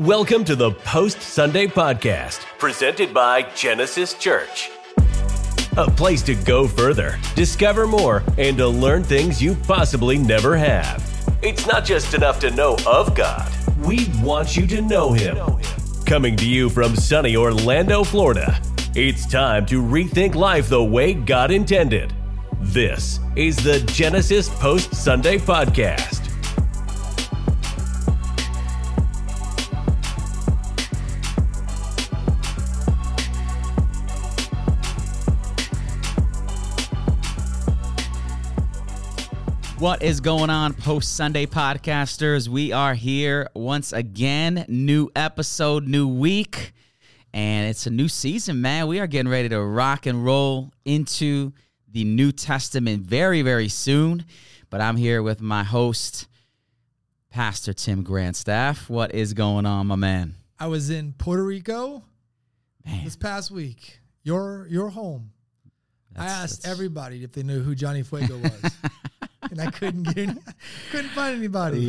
Welcome to the Post Sunday Podcast, presented by Genesis Church. A place to go further, discover more, and to learn things you possibly never have. It's not just enough to know of God, we want you to know Him. Coming to you from sunny Orlando, Florida, it's time to rethink life the way God intended. This is the Genesis Post Sunday Podcast. What is going on, post Sunday podcasters? We are here once again. New episode, new week, and it's a new season, man. We are getting ready to rock and roll into the New Testament very, very soon. But I'm here with my host, Pastor Tim Grandstaff. What is going on, my man? I was in Puerto Rico Man, this past week. Your your home. I asked that's- everybody if they knew who Johnny Fuego was, and I couldn't get any, couldn't find anybody.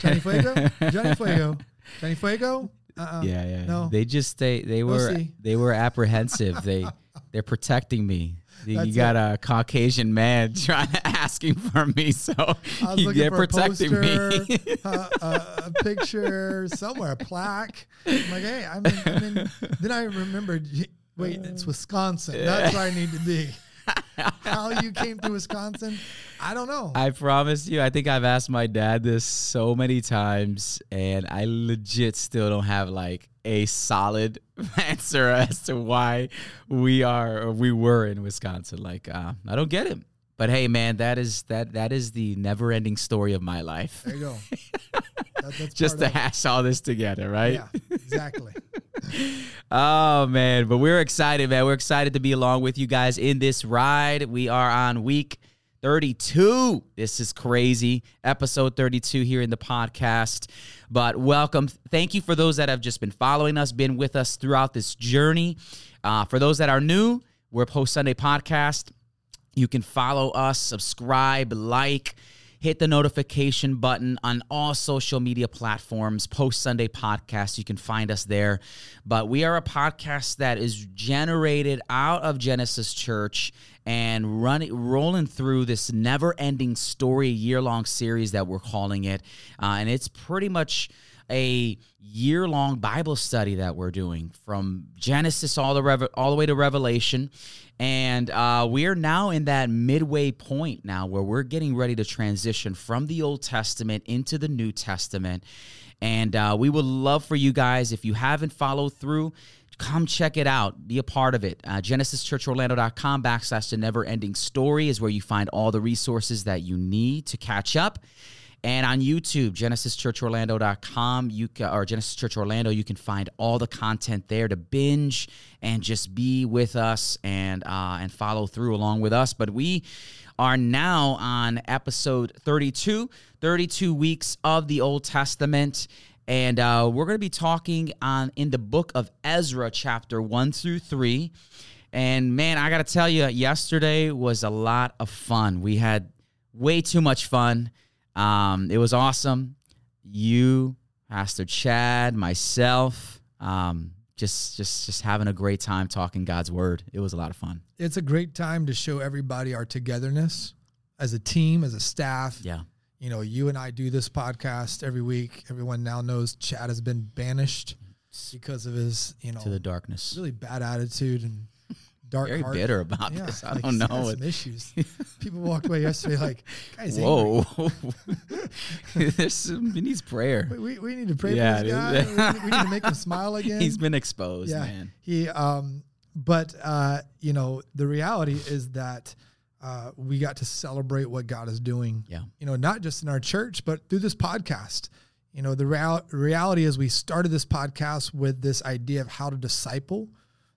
Johnny Fuego, Johnny Fuego, Johnny Fuego. Uh-uh. Yeah, yeah. No. They just they they We'll were they were apprehensive. they they're protecting me. You That's got a Caucasian man trying to asking for me, so I was looking they're protecting poster, me. uh, a, a picture somewhere, a plaque. I'm like, hey, I'm in. I'm in. Then I remembered. Wait, it's Wisconsin. That's where I need to be. How you came to Wisconsin? I don't know. I promise you, I think I've asked my dad this so many times, and I legit still don't have like a solid answer as to why we are or we were in Wisconsin. Like, uh, I don't get it. But hey, man, that is that that is the never-ending story of my life. there you go. That- Just to part of it. hash all this together, right? Yeah, exactly. Oh man, but we're excited, man. We're excited to be along with you guys in this ride. We are on week 32. This is crazy. Episode 32 here in the podcast. But welcome. Thank you for those that have just been following us, been with us throughout this journey. Uh, for those that are new, we're a post Sunday podcast. You can follow us, subscribe, like, hit the notification button on all social media platforms. Post Sunday Podcast, you can find us there. But we are a podcast that is generated out of Genesis Church and running rolling through this never-ending story, year-long series that we're calling it, uh, and it's pretty much a year long Bible study that we're doing from Genesis all the all the way to Revelation, and uh, we are now in that midway point now where we're getting ready to transition from the Old Testament into the New Testament, and uh, we would love for you guys if you haven't followed through. Come check it out. Be a part of it. Uh, GenesisChurchOrlando.com backslash the never ending story is where you find all the resources that you need to catch up. And on YouTube, GenesisChurchOrlando.com, you ca or Genesis Church Orlando, you can find all the content there to binge and just be with us and uh, and follow through along with us. But we are now on episode 32, 32 weeks of the Old Testament. And uh, we're going to be talking on in the book of Ezra, chapter one through three. And man, I got to tell you, yesterday was a lot of fun. We had way too much fun. Um, it was awesome. You, Pastor Chad, myself, um, just just just having a great time talking God's word. It was a lot of fun. It's a great time to show everybody our togetherness as a team, as a staff. Yeah. You know, you and I do this podcast every week. Everyone now knows Chad has been banished because of his, you know, To the darkness. really bad attitude and dark Very heart. bitter about Yeah, this. I like don't know. some issues. People walked away yesterday like, guys. Whoa. There's some, he needs prayer. We, we, we need to pray Yeah, for this guy. we, we need to make him smile again. He's been exposed, yeah. man. He um but uh you know the reality is that uh we got to celebrate what God is doing. Yeah. You know, not just in our church but through this podcast. You know, the real, reality is we started this podcast with this idea of how to disciple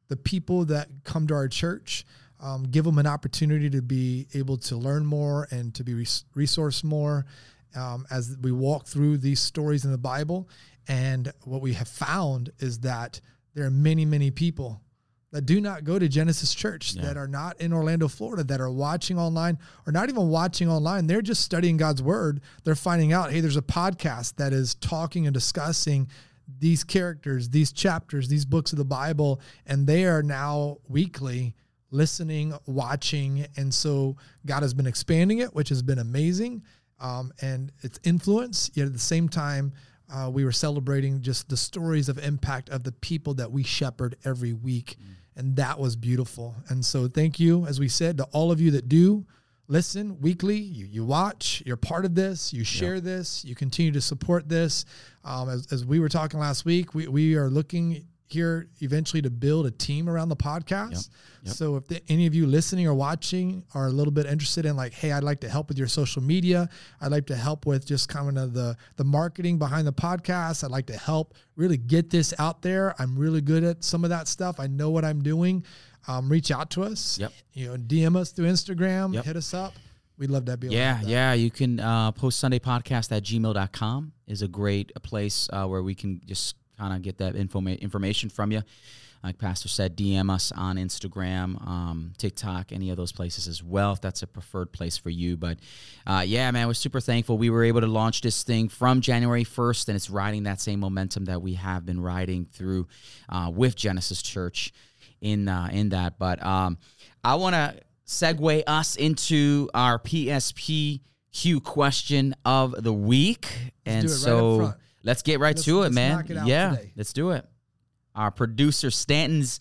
the people that come to our church, um, give them an opportunity to be able to learn more and to be res- resourced more um, as we walk through these stories in the Bible. And what we have found is that there are many, many people that do not go to Genesis Church, that are not in Orlando, Florida, that are watching online or not even watching online. They're just studying God's word. They're finding out, hey, there's a podcast that is talking and discussing these characters, these chapters, these books of the Bible, and they are now weekly listening, watching. And so God has been expanding it, which has been amazing. Um, and its influence, yet at the same time, uh, we were celebrating just the stories of impact of the people that we shepherd every week. Mm. And that was beautiful. And so thank you, as we said, to all of you that do listen weekly, you, you watch, you're part of this, you share yep. this, you continue to support this. Um, as, as we were talking last week, we, we are looking here eventually to build a team around the podcast. Yep. Yep. So if the, any of you listening or watching are a little bit interested in like, hey, I'd like to help with your social media. I'd like to help with just kind of the the marketing behind the podcast. I'd like to help really get this out there. I'm really good at some of that stuff. I know what I'm doing um, reach out to us. Yep. You know, DM us through Instagram, yep. hit us up. We'd love to be Yeah, yeah. You can uh, post Sunday podcast at gmail.com is a great place uh, where we can just kind of get that info information from you. Like Pastor said, DM us on Instagram, um, TikTok, any of those places as well, if that's a preferred place for you. But uh, yeah, man, we're super thankful. We were able to launch this thing from January 1st, and it's riding that same momentum that we have been riding through uh, with Genesis Church in uh, in that. But um, I want to segue us into our PSPQ question of the week, let's and so right let's get right let's, to it, man. It yeah, today. let's do it. Our producer Stanton's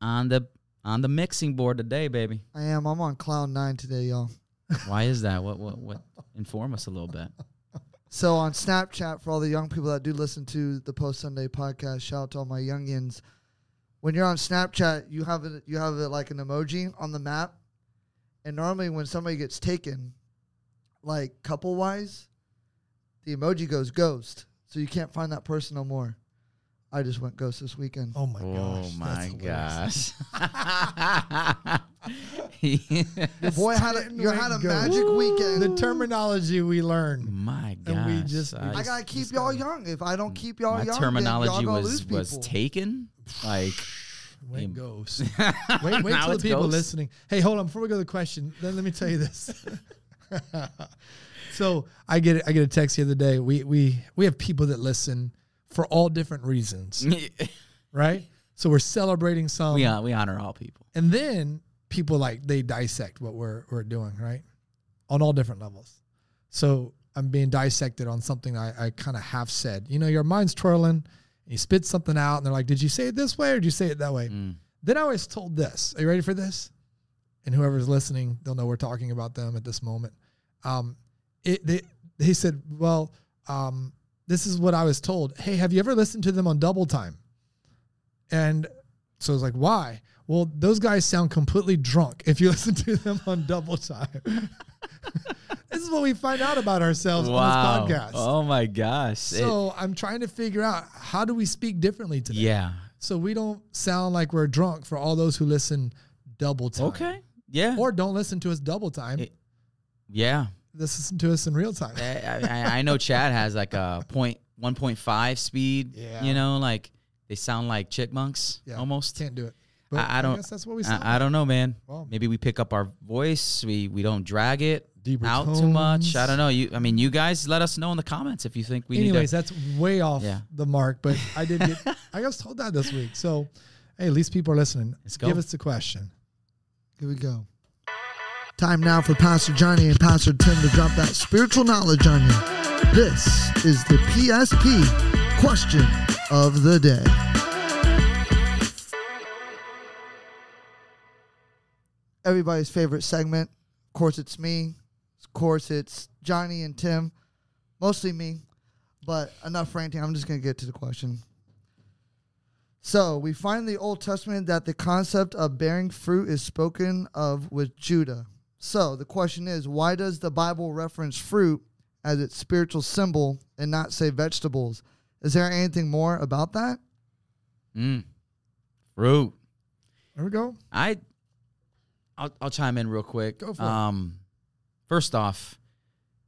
on the on the mixing board today, baby. I am. I'm on cloud nine today, y'all. Why is that? What what what? Inform us a little bit. So on Snapchat, for all the young people that do listen to the Post Sunday podcast, shout out to all my youngins when you're on Snapchat, you have it you have it like an emoji on the map, and normally when somebody gets taken, like couple wise, the emoji goes ghost, so you can't find that person no more. I just went ghost this weekend. Oh my oh gosh! Oh my gosh! Your boy had a you had a magic weekend. The terminology we learned. My gosh! And we just I, I gotta keep y'all young. If I don't keep y'all my young, terminology was was taken. Like Wait goes. wait, wait till the people ghosts. listening. Hey, hold on. Before we go to the question, then let me tell you this. so I get I get a text the other day. We we we have people that listen for all different reasons, right? So we're celebrating some. We we honor all people, and then people like they dissect what we're we're doing, right? On all different levels. So I'm being dissected on something I, I kind of have said. You know, your mind's twirling and you spit something out, and they're like, "Did you say it this way or did you say it that way?" Mm. Then I was told this. Are you ready for this? And whoever's listening, they'll know we're talking about them at this moment. Um, it they they said, "Well, um, this is what I was told. Hey, have you ever listened to them on double time?" And so I was like, "Why?" Well, those guys sound completely drunk if you listen to them on double time. this is what we find out about ourselves wow. on this podcast. Oh my gosh. So it, I'm trying to figure out how do we speak differently today? Yeah. So we don't sound like we're drunk for all those who listen double time. Okay. Yeah. Or don't listen to us double time. It, yeah. Listen to us in real time. I, I, I know Chad has like a point one point five speed. Yeah. You know, like they sound like chipmunks yeah. almost. Can't do it. But I, I don't. that's what we. I, I, don't know, man. Well, Maybe we pick up our voice. We we don't drag it out tones. too much. I don't know. You. I mean, you guys let us know in the comments if you think we. Anyways, to, that's way off yeah. the mark. But I did. Get, I was told that this week. So, hey, at least people are listening. Let's go. Give us the question. Here we go. Time now for Pastor Johnny and Pastor Tim to drop that spiritual knowledge on you. This is the PSP question of the day. everybody's favorite segment. Of course, it's me. Of course, it's Johnny and Tim. Mostly me, but enough ranting. I'm just going to get to the question. So, we find in the Old Testament that the concept of bearing fruit is spoken of with Judah. So, the question is why does the Bible reference fruit as its spiritual symbol and not say vegetables? Is there anything more about that? Mm. Fruit. There we go. I I'll, I'll chime in real quick. Go for um, it. First off,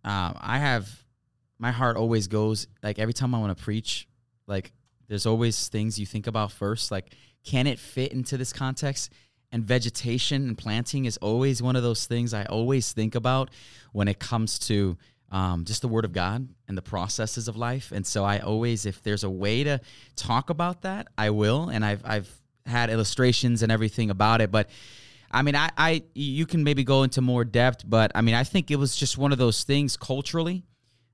uh, I have my heart always goes like every time I want to preach, like there's always things you think about first. Like, can it fit into this context? And vegetation and planting is always one of those things I always think about when it comes to um, just the word of God and the processes of life. And so I always, if there's a way to talk about that, I will. And I've, I've had illustrations and everything about it. But I mean, I, I, you can maybe go into more depth, but I mean, I think it was just one of those things culturally,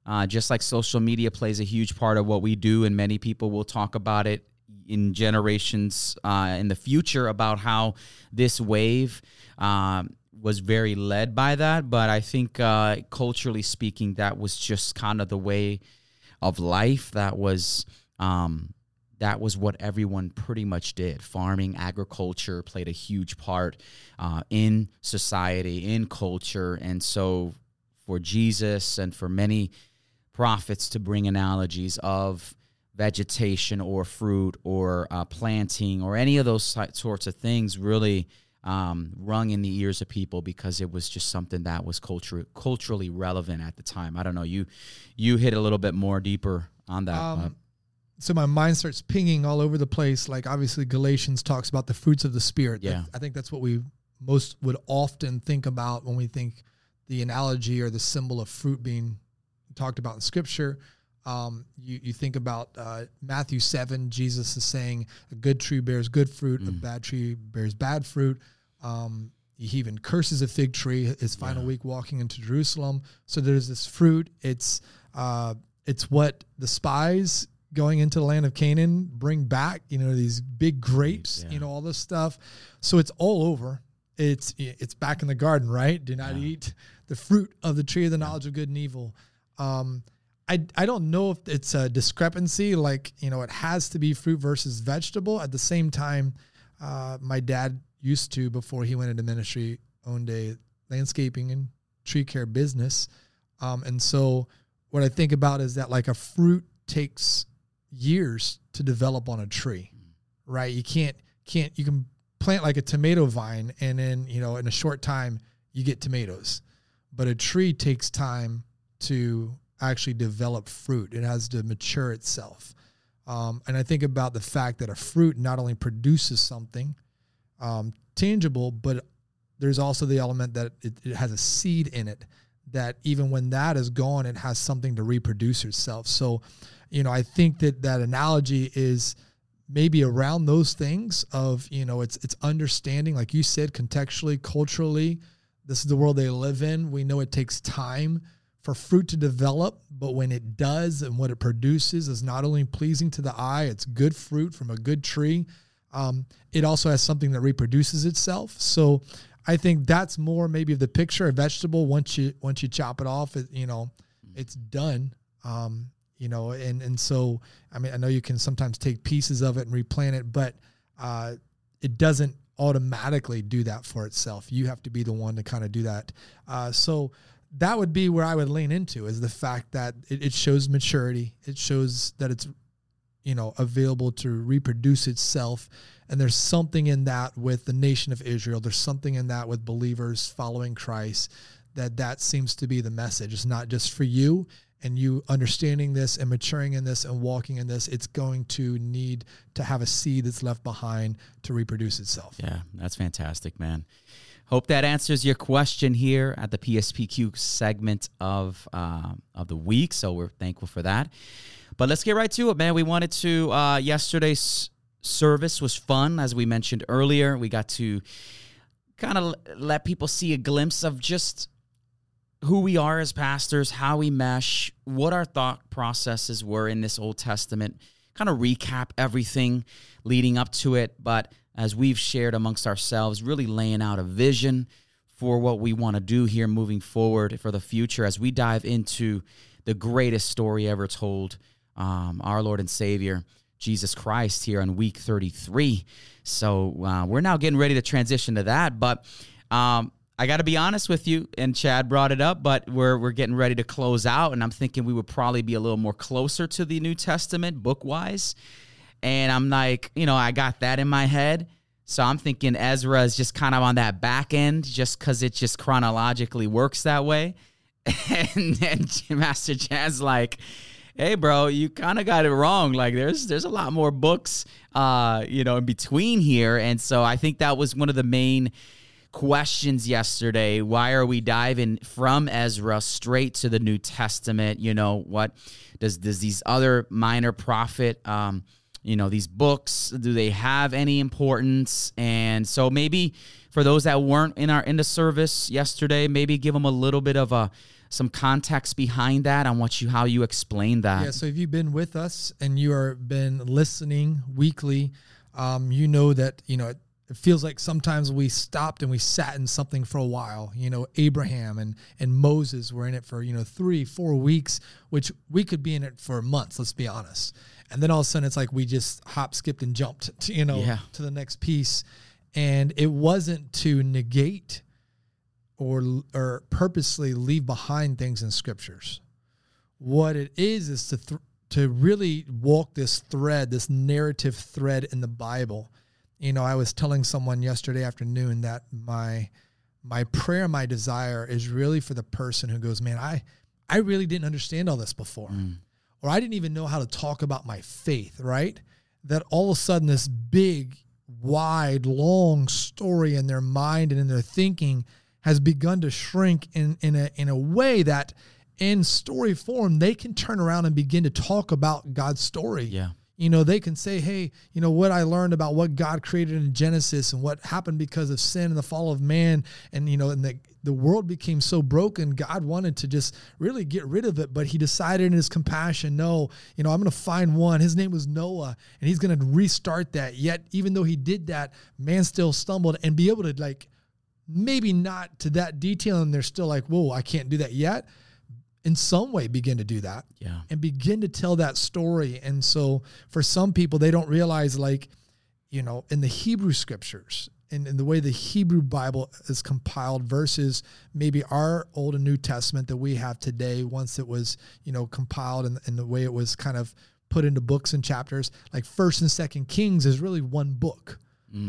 uh, just like social media plays a huge part of what we do. And many people will talk about it in generations uh, in the future about how this wave um, was very led by that. But I think uh, culturally speaking, that was just kind of the way of life. That was um, that was what everyone pretty much did. Farming, agriculture played a huge part uh, in society, in culture, and so for Jesus and for many prophets to bring analogies of vegetation or fruit or uh, planting or any of those sorts of things really um, rung in the ears of people because it was just something that was culture, culturally relevant at the time. I don't know. You you hit a little bit more deeper on that. Um, so my mind starts pinging all over the place. Like obviously Galatians talks about the fruits of the spirit. Yeah. I think that's what we most would often think about when we think the analogy or the symbol of fruit being talked about in scripture. Um, you, you think about uh, Matthew 7, Jesus is saying a good tree bears good fruit, mm. a bad tree bears bad fruit. Um, he even curses a fig tree his final yeah. week walking into Jerusalem. So there's this fruit. It's uh, it's what the spies going into the land of Canaan bring back. You know these big grapes. Yeah. You know all this stuff. So it's all over. It's it's back in the garden, right? Do not yeah. eat the fruit of the tree of the knowledge of good and evil. Um, I, I don't know if it's a discrepancy, like, you know, it has to be fruit versus vegetable. At the same time, uh, my dad used to before he went into ministry owned a landscaping and tree care business. Um, and so what i think about is that like a fruit takes years to develop on a tree right? You can't can't you can plant like a tomato vine and then you know in a short time you get tomatoes. But a tree takes time to actually develop fruit. It has to mature itself. Um, and i think about the fact that a fruit not only produces something um, tangible, but there's also the element that it, it, has a seed in it that even when that is gone, it has something to reproduce itself. So, you know, I think that that analogy is maybe around those things of you know it's it's understanding like you said contextually culturally this is the world they live in. We know it takes time for fruit to develop but when it does and what it produces is not only pleasing to the eye it's good fruit from a good tree um, it also has something that reproduces itself. So I think that's more maybe of the picture. A vegetable once you once you chop it off, it, you know, it's done. Um, you know, and and so I mean I know you can sometimes take pieces of it and replant it, but uh, it doesn't automatically do that for itself. You have to be the one to kind of do that. Uh, so that would be where I would lean into is the fact that it, it shows maturity. It shows that it's you know available to reproduce itself. And there's something in that with the nation of Israel. There's something in that with believers following Christ that that seems to be the message. It's not just for you and you understanding this and maturing in this and walking in this. It's going to need to have a seed that's left behind to reproduce itself. Yeah that's fantastic man hope that answers your question here at the pspq segment of uh, of the week so we're thankful for that but let's get right to it, man. We wanted to, uh, yesterday's service was fun, as we mentioned earlier. We got to kind of let people see a glimpse of just who we are as pastors, how we mesh, what our thought processes were in this Old Testament, kind of recap everything leading up to it. But as we've shared amongst ourselves, really laying out a vision for what we want to do here moving forward for the future as we dive into the greatest story ever told um, our Lord and Savior, Jesus Christ, here on week 33. So uh, we're now getting ready to transition to that. But um, I got to be honest with you, and Chad brought it up, but we're, we're getting ready to close out, and I'm thinking we would probably be a little more closer to the New Testament book wise. And I'm like, you know, I got that in my head. So I'm thinking Ezra is just kind of on that back end just because it just chronologically works that way. And then Master Chad's like, hey, bro, you kind of got it wrong. Like there's there's a lot more books, uh, you know, in between here, and so I think that was one of the main questions yesterday. Why are we diving from Ezra straight to the New Testament? You know, what does does these other minor prophet um, you know, these books, do they have any importance? And so maybe for those that weren't in our in the service yesterday, maybe give them a little bit of a some context behind that on what you how you explain that. Yeah, so if you've been with us and you are been listening weekly, um, you know that you know it feels like sometimes we stopped and we sat in something for a while. You know, Abraham and and Moses were in it for you know three, four weeks, which we could be in it for months. Let's be honest. And then all of a sudden, it's like we just hop, skipped, and jumped, to, you know, Yeah. to the next piece. And it wasn't to negate or or purposely leave behind things in scriptures. What it is is to th- to really walk this thread, this narrative thread in the Bible. You know, I was telling someone yesterday afternoon that my my prayer, my desire is really for the person who goes, "Man, I I really didn't understand all this before." Mm. Or I didn't even know how to talk about my faith, right? That all of a sudden this big, wide, long story in their mind and in their thinking has begun to shrink in in a in a way that in story form they can turn around and begin to talk about God's story. Yeah. You know, they can say, hey, you know, what I learned about what God created in Genesis and what happened because of sin and the fall of man. And, you know, and the, the world became so broken, God wanted to just really get rid of it. But he decided in his compassion, no, you know, I'm going to find one. His name was Noah, and he's going to restart that. Yet, even though he did that, man still stumbled and be able to, like, maybe not to that detail. And they're still like, whoa, I can't do that yet. In some way, begin to do that Yeah. and begin to tell that story. And so for some people, they don't realize, like, you know, in the Hebrew scriptures and in the way the Hebrew Bible is compiled versus maybe our Old and New Testament that we have today, once it was, you know, compiled and, and the way it was kind of put into books and chapters, like First and Second Kings is really one book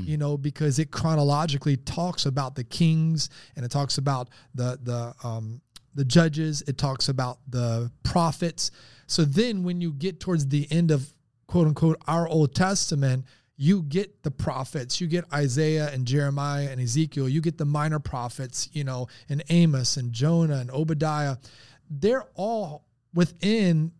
you know, because it chronologically talks about the kings and it talks about the the um, the judges. It talks about the prophets. So then, when you get towards the end of quote unquote our Old Testament, you get the prophets. You get Isaiah and Jeremiah and Ezekiel. You get the minor prophets, you know, and Amos and Jonah and Obadiah. They're all within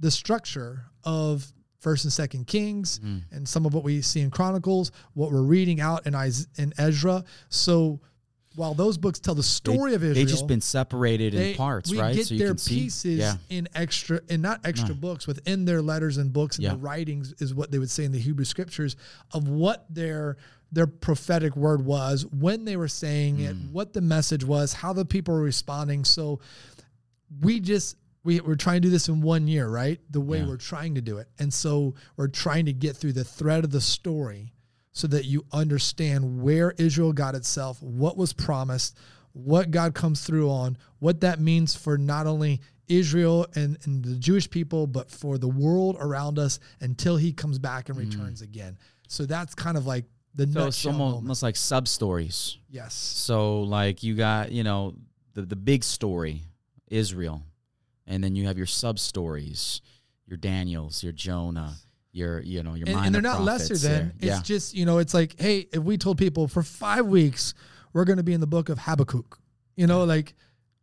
the structure of First and Second Kings, mm. and some of what we see in Chronicles, what we're reading out in in Ezra. So while those books tell the story of Israel, They've just been separated they- in parts, we right? get so you their pieces Yeah. in extra, and not extra books, within their letters and books and Yeah. the writings is what they would say in the Hebrew scriptures of what their their prophetic word was, when they were saying it, Mm. what the message was, how the people were responding. So we just we, we're trying to do this in one year, right? The way Yeah. we're trying to do it. And so we're trying to get through the thread of the story so that you understand where Israel got itself, what was promised, what God comes through on, what that means for not only Israel and, and the Jewish people, but for the world around us until he comes back and returns again. So that's kind of like the Mm. So it's almost, almost like sub stories. Yes. So like you got you know the the big story, Israel, and then you have your sub stories, your Daniels, your Jonah, your you know your and, and they're not lesser than. It's yeah. just you know, it's like, hey, if we told people for five weeks we're going to be in the book of Habakkuk, you know, like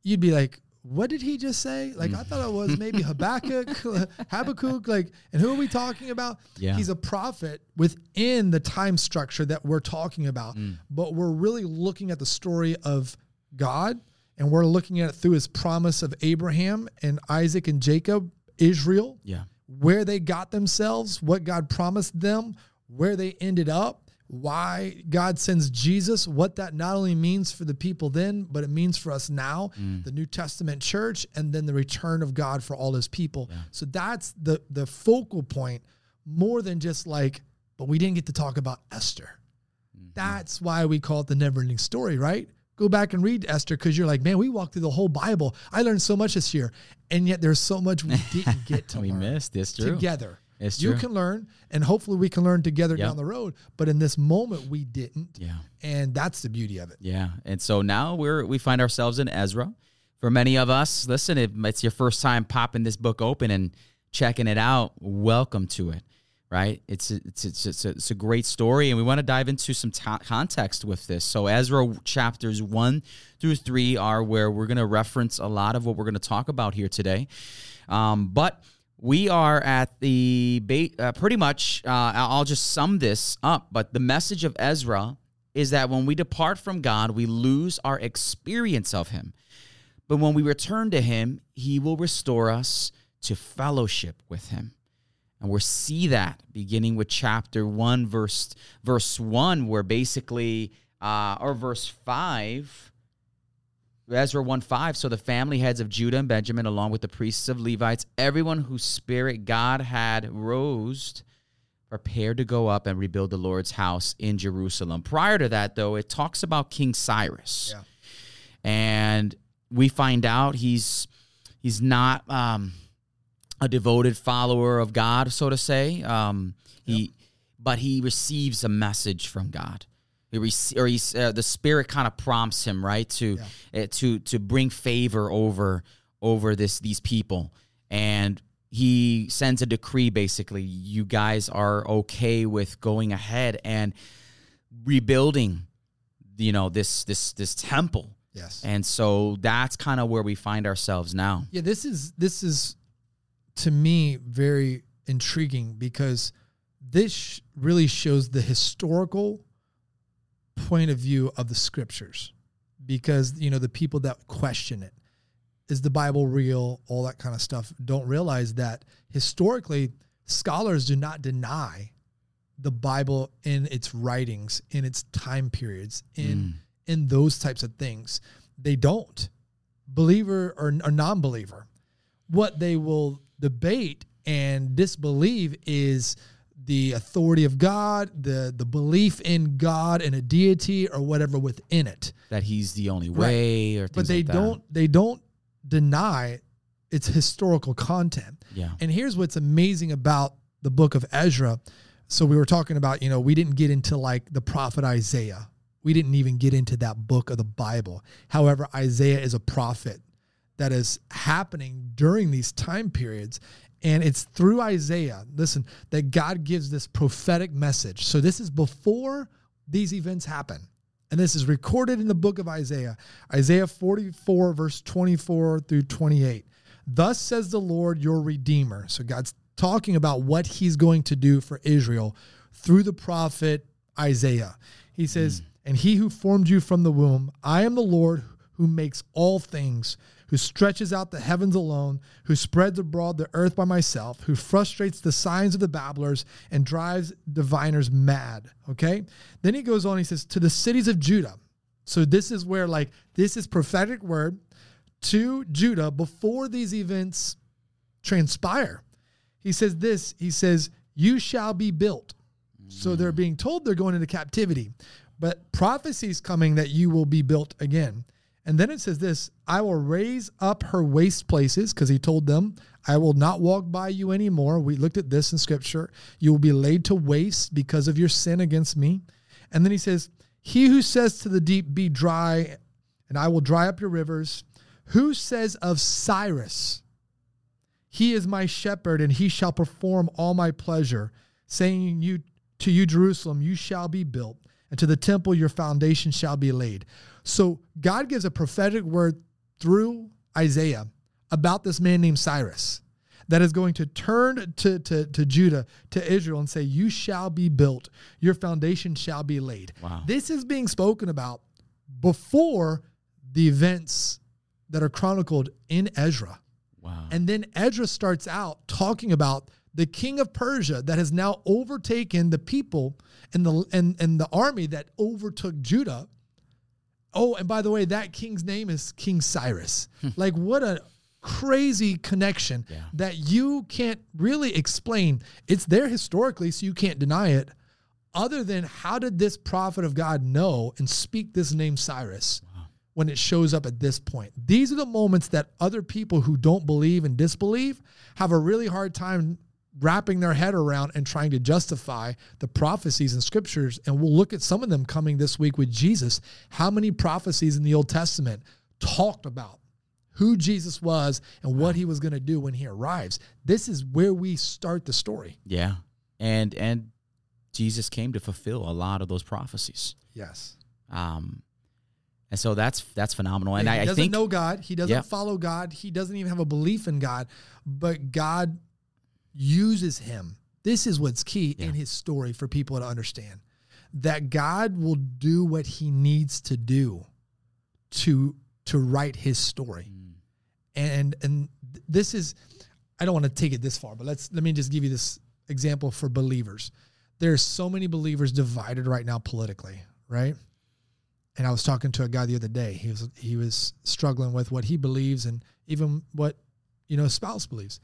you'd be like, what did he just say? Like I thought it was maybe Habakkuk, Habakkuk, like, and who are we talking about? Yeah. He's a prophet within the time structure that we're talking about, Mm. but we're really looking at the story of God, and we're looking at it through His promise of Abraham and Isaac and Jacob, Israel yeah. Where they got themselves, what God promised them, where they ended up, why God sends Jesus, what that not only means for the people then, but it means for us now, mm. the New Testament church, and then the return of God for all his people. So that's the the focal point more than just like, but we didn't get to talk about Esther. Mm-hmm. That's why we call it the never ending story, right? Go back and read Esther because you're like, man, we walked through the whole Bible. I learned so much this year. And yet there's so much we didn't get to We missed. It's true. together. It's true. you can learn, and hopefully we can learn together Yep. down the road. But in this moment, we didn't. Yeah. And that's the beauty of it. Yeah, and so now we're we find ourselves in Ezra. For many of us, listen, if it's your first time popping this book open and checking it out, welcome to it. Right? It's a, it's it's it's a, it's a great story, and we want to dive into some ta context with this. So Ezra chapters one through three are where we're going to reference a lot of what we're going to talk about here today, um, but. We are at the ba- uh, pretty much. Uh, I'll just sum this up. But the message of Ezra is that when we depart from God, we lose our experience of Him. But when we return to Him, He will restore us to fellowship with Him. And we'll see that beginning with chapter 1, verse, verse 1, where basically, uh, or verse 5, Ezra 1 5. So the family heads of Judah and Benjamin, along with the priests of Levites, everyone whose spirit God had rose, prepared to go up and rebuild the Lord's house in Jerusalem. Prior to that, though, it talks about King Cyrus. Yeah. And we find out he's he's not um, a devoted follower of God, so to say. Um, he, but he receives a message from God. He rec- or he's uh, the Spirit kind of prompts him, right, to uh, to to bring favor over over this these people, and he sends a decree. Basically, you guys are okay with going ahead and rebuilding, you know, this this this temple. Yes. And so that's kind of where we find ourselves now. Yeah, this is this is to me very intriguing because this really shows the historical point of view of the scriptures because you know the people that question it. Is the bible real? All that kind of stuff. Don't realize that historically scholars do not deny the bible in its writings in its time periods in mm. in those types of things. They don't. Believer or, or non-believer what they will debate and disbelieve is the authority of God, the the belief in God and a deity or whatever within it. That he's the only way, or But they like that. don't they don't deny its historical content. Yeah. And here's what's amazing about the book of Ezra. So we were talking about, you know, we didn't get into like the prophet Isaiah. We didn't even get into that book of the Bible. However, Isaiah is a prophet that is happening during these time periods. And it's through Isaiah, listen, that God gives this prophetic message. So this is before these events happen. And this is recorded in the book of Isaiah, Isaiah 44, verse 24 through 28. Thus says the Lord, your Redeemer. So God's talking about what he's going to do for Israel through the prophet Isaiah. He says, hmm. And he who formed you from the womb, I am the Lord who makes all things, who stretches out the heavens alone, who spreads abroad the earth by myself, who frustrates the signs of the babblers and drives diviners mad. Okay? Then he goes on, he says, To the cities of Judah. So this is where, like, this is prophetic word to Judah before these events transpire. He says this, he says, You shall be built. So they're mm. being told they're going into captivity, but prophecies coming that you will be built again. And then it says this I will raise up her waste places, because he told them, I will not walk by you anymore. We looked at this in scripture. You will be laid to waste because of your sin against me. And then he says, He who says to the deep, Be dry, and I will dry up your rivers. Who says of Cyrus, He is my shepherd, and he shall perform all my pleasure, saying you to you, Jerusalem, you shall be built, and to the temple your foundation shall be laid. So God gives a prophetic word through Isaiah about this man named Cyrus that is going to turn to, to, to Judah, to Israel, and say, You shall be built, your foundation shall be laid. Wow. This is being spoken about before the events that are chronicled in Ezra. Wow. And then Ezra starts out talking about the king of Persia that has now overtaken the people and the and, and the army that overtook Judah. Oh, and by the way, that king's name is King Cyrus. Hmm. like what a crazy connection Yeah. that you can't really explain. It's there historically, so you can't deny it. Other than how did this prophet of God know and speak this name Cyrus? when it shows up at this point. These are the moments that other people who don't believe and disbelieve have a really hard time wrapping their head around and trying to justify the prophecies and scriptures. And we'll look at some of them coming this week with Jesus. How many prophecies in the Old Testament talked about who Jesus was and what he was going to do when he arrives? This is where we start the story. Yeah. and and Jesus came to fulfill a lot of those prophecies. Yes. Um, and so that's that's phenomenal. And he I, I doesn't think know God. He doesn't Yeah. follow God. He doesn't even have a belief in God. But God uses him. This is what's key Yeah. in his story for people to understand. That God will do what he needs to do to to write his story. Mm. And and this is I don't want to take it this far, but let's let me just give you this example for believers. There's so many believers divided right now politically, right? And I was talking to a guy the other day. He was he was struggling with what he believes and even what you know his spouse believes.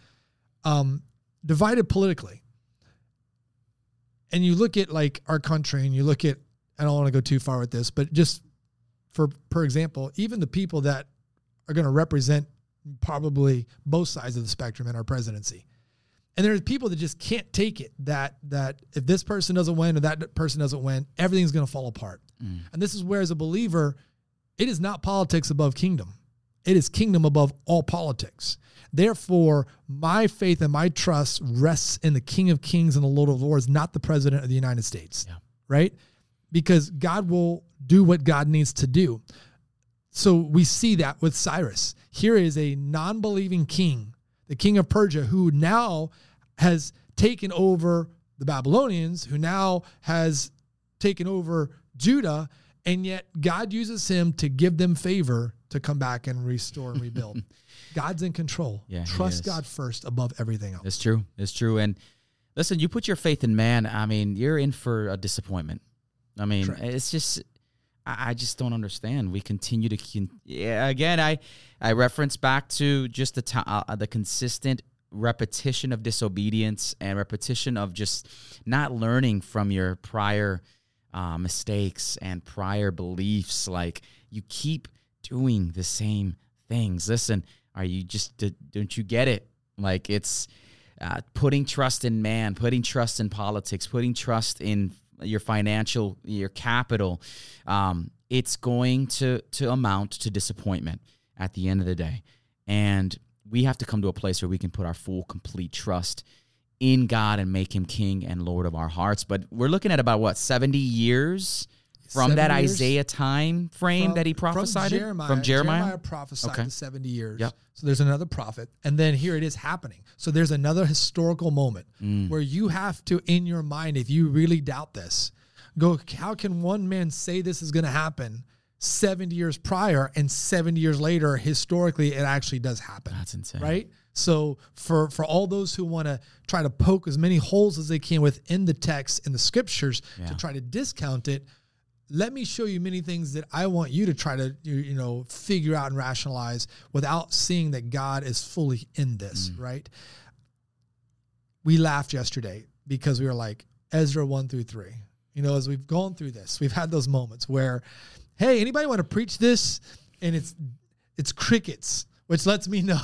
Um, divided politically. And you look at like our country and you look at I don't want to go too far with this, but just for per example, even the people that are going to represent probably both sides of the spectrum in our presidency. And there's people that just can't take it that that if this person doesn't win or that person doesn't win, everything's going to fall apart. Mm. And this is where as a believer, it is not politics above kingdom. It is kingdom above all politics. Therefore, my faith and my trust rests in the King of Kings and the Lord of Lords, not the President of the United States. Yeah. Right? Because God will do what God needs to do. So we see that with Cyrus. Here is a non believing king, the king of Persia, who now has taken over the Babylonians, who now has taken over Judah, and yet God uses him to give them favor to come back and restore and rebuild. God's in control. Yeah, Trust. God first above everything else. It's true. It's true. And listen, you put your faith in man. I mean, you're in for a disappointment. I mean, Correct. it's just I I just don't understand. We continue to con- yeah. Again, I I reference back to just the to- uh, the consistent repetition of disobedience and repetition of just not learning from your prior uh, mistakes and prior beliefs. Like you keep doing the same things. Listen, are you just don't you get it? Like it's uh, putting trust in man, putting trust in politics, putting trust in your financial, your capital. Um, it's going to to amount to disappointment at the end of the day, and we have to come to a place where we can put our full, complete trust in God and make Him King and Lord of our hearts. But we're looking at about what seventy years from that years Isaiah time frame From- that he prophesied from? Jeremiah. from Jeremiah. prophesied Okay. the 70 years. Yep. So there's another prophet. And then here it is happening. So there's another historical moment Mm. where you have to, in your mind, if you really doubt this, go, how can one man say this is going to happen 70 years prior and 70 years later, historically, it actually does happen? That's insane. right? So for for all those who want to try to poke as many holes as they can within the text and the scriptures Yeah. to try to discount it, let me show you many things that I want you to try to you, know figure out and rationalize without seeing that God is fully in this, mm. right? We laughed yesterday because we were like Ezra 1 through 3. You know, as we've gone through this, we've had those moments where hey, anybody want to preach this and it's it's crickets, which lets me know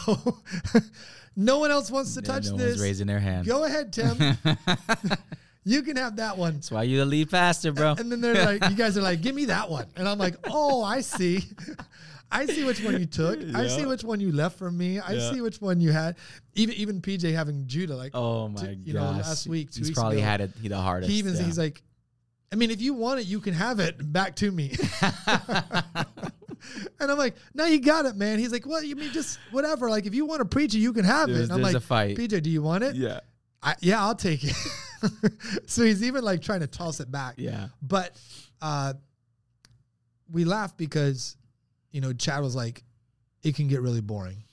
no one else wants to Yeah, touch no this. one's raising their hand. Go ahead, Tim. you can have that one. That's why you the lead pastor, bro. And then they're like, you guys are like, give me that one. And I'm like, oh, I see. I see which one you took. I see which one you left from me. I Yeah. see which one you had. Even even PJ having Judah, like Oh my t- god! you know, last week, two he's weeks probably ago, had it he the hardest. he even yeah. he's like, I mean, if you want it, you can have it back to me. and I'm like, no, you got it, man. He's like, well, you mean just whatever. Like, if you want to preach it, you can have it. And I'm like, a fight. PJ, do you want it? yeah, I, yeah, I'll take it. so he's even like trying to toss it back. yeah, But uh, we laughed because, you know, Chad was like, it can get really boring.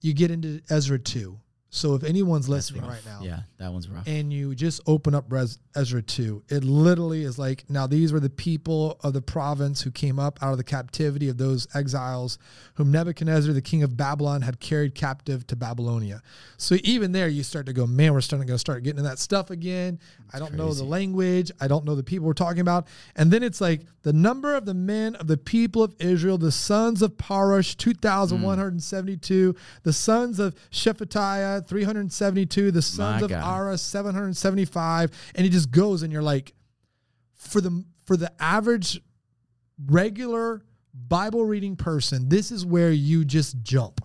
You get into Ezra 2. So if anyone's listening right now, Yeah, that one's rough. and you just open up Res- Ezra 2, it literally is like, now these were the people of the province who came up out of the captivity of those exiles whom Nebuchadnezzar, the king of Babylon, had carried captive to Babylonia. So even there, you start to go, man, we're starting to start getting into that stuff again. I don't know the language. I don't know the people we're talking about. And then it's like the number of the men of the people of Israel, the sons of Parosh, 2,172, the sons of Shephatiah, 372, the sons My of God. Arah, 775. And it just goes, and you're like, for the for the average regular Bible reading person, this is where you just jump.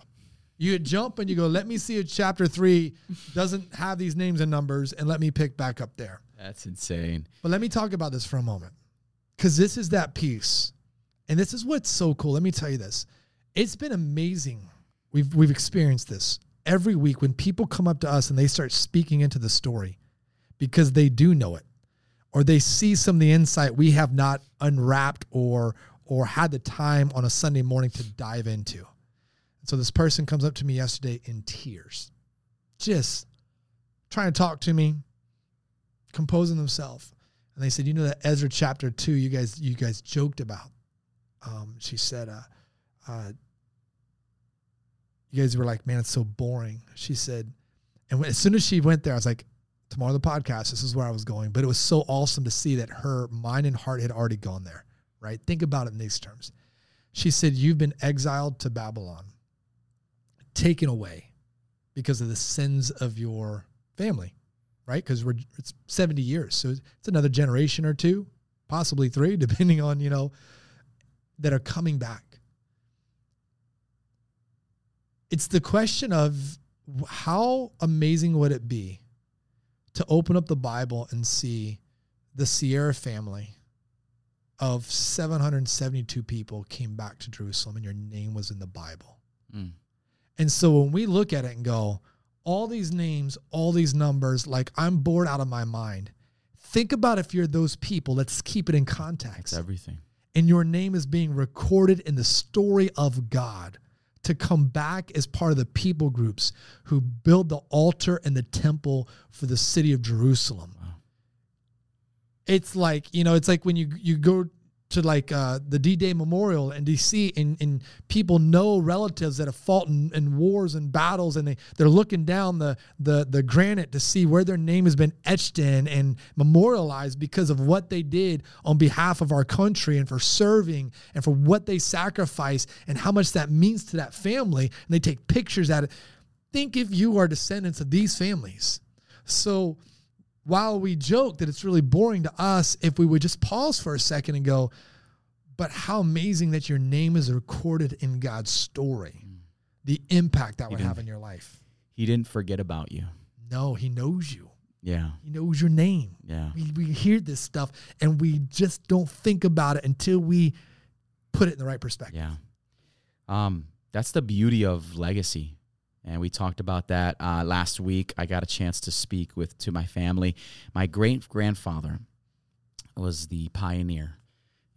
You jump and you go, let me see if chapter three doesn't have these names and numbers, and let me pick back up there. That's insane. But let me talk about this for a moment. Because this is that piece. And this is what's so cool. Let me tell you this. It's been amazing. We've we've experienced this every week when people come up to us and they start speaking into the story because they do know it. Or they see some of the insight we have not unwrapped or or had the time on a Sunday morning to dive into. And so this person comes up to me yesterday in tears, just trying to talk to me, composing themselves. And they said, you know that Ezra chapter two, you guys, you guys joked about. Um, she said, uh, uh, you guys were like, man, it's so boring. She said, and when, as soon as she went there, I was like, tomorrow the podcast, this is where I was going. But it was so awesome to see that her mind and heart had already gone there, right? Think about it in these terms. She said, You've been exiled to Babylon, taken away because of the sins of your family, right? Because we're it's 70 years. So it's another generation or two, possibly three, depending on, you know, that are coming back. It's the question of how amazing would it be to open up the Bible and see the Arah family of 772 people came back to Jerusalem and your name was in the Bible. Mm. And so when we look at it and go, all these names, all these numbers, like I'm bored out of my mind. Think about if you're those people, let's keep it in context. That's everything. And your name is being recorded in the story of God to come back as part of the people groups who build the altar and the temple for the city of Jerusalem. Wow. It's like, you know, it's like when you you go to like uh, the D-Day Memorial in D.C. and, and people know relatives that have fought in, in, wars and battles, and they they're looking down the the the granite to see where their name has been etched in and memorialized because of what they did on behalf of our country and for serving and for what they sacrificed and how much that means to that family. And they take pictures at it. Think if you are descendants of these families. So while we joke that it's really boring to us, if we would just pause for a second and go, but how amazing that your name is recorded in God's story, the impact that He would have in your life. He didn't forget about you. No, He knows you, Yeah. He knows your name. Yeah. We, we hear this stuff and we just don't think about it until we put it in the right perspective. Yeah. Um, that's the beauty of legacy. And we talked about that uh, last week. I got a chance to speak with to my family. My great grandfather was the pioneer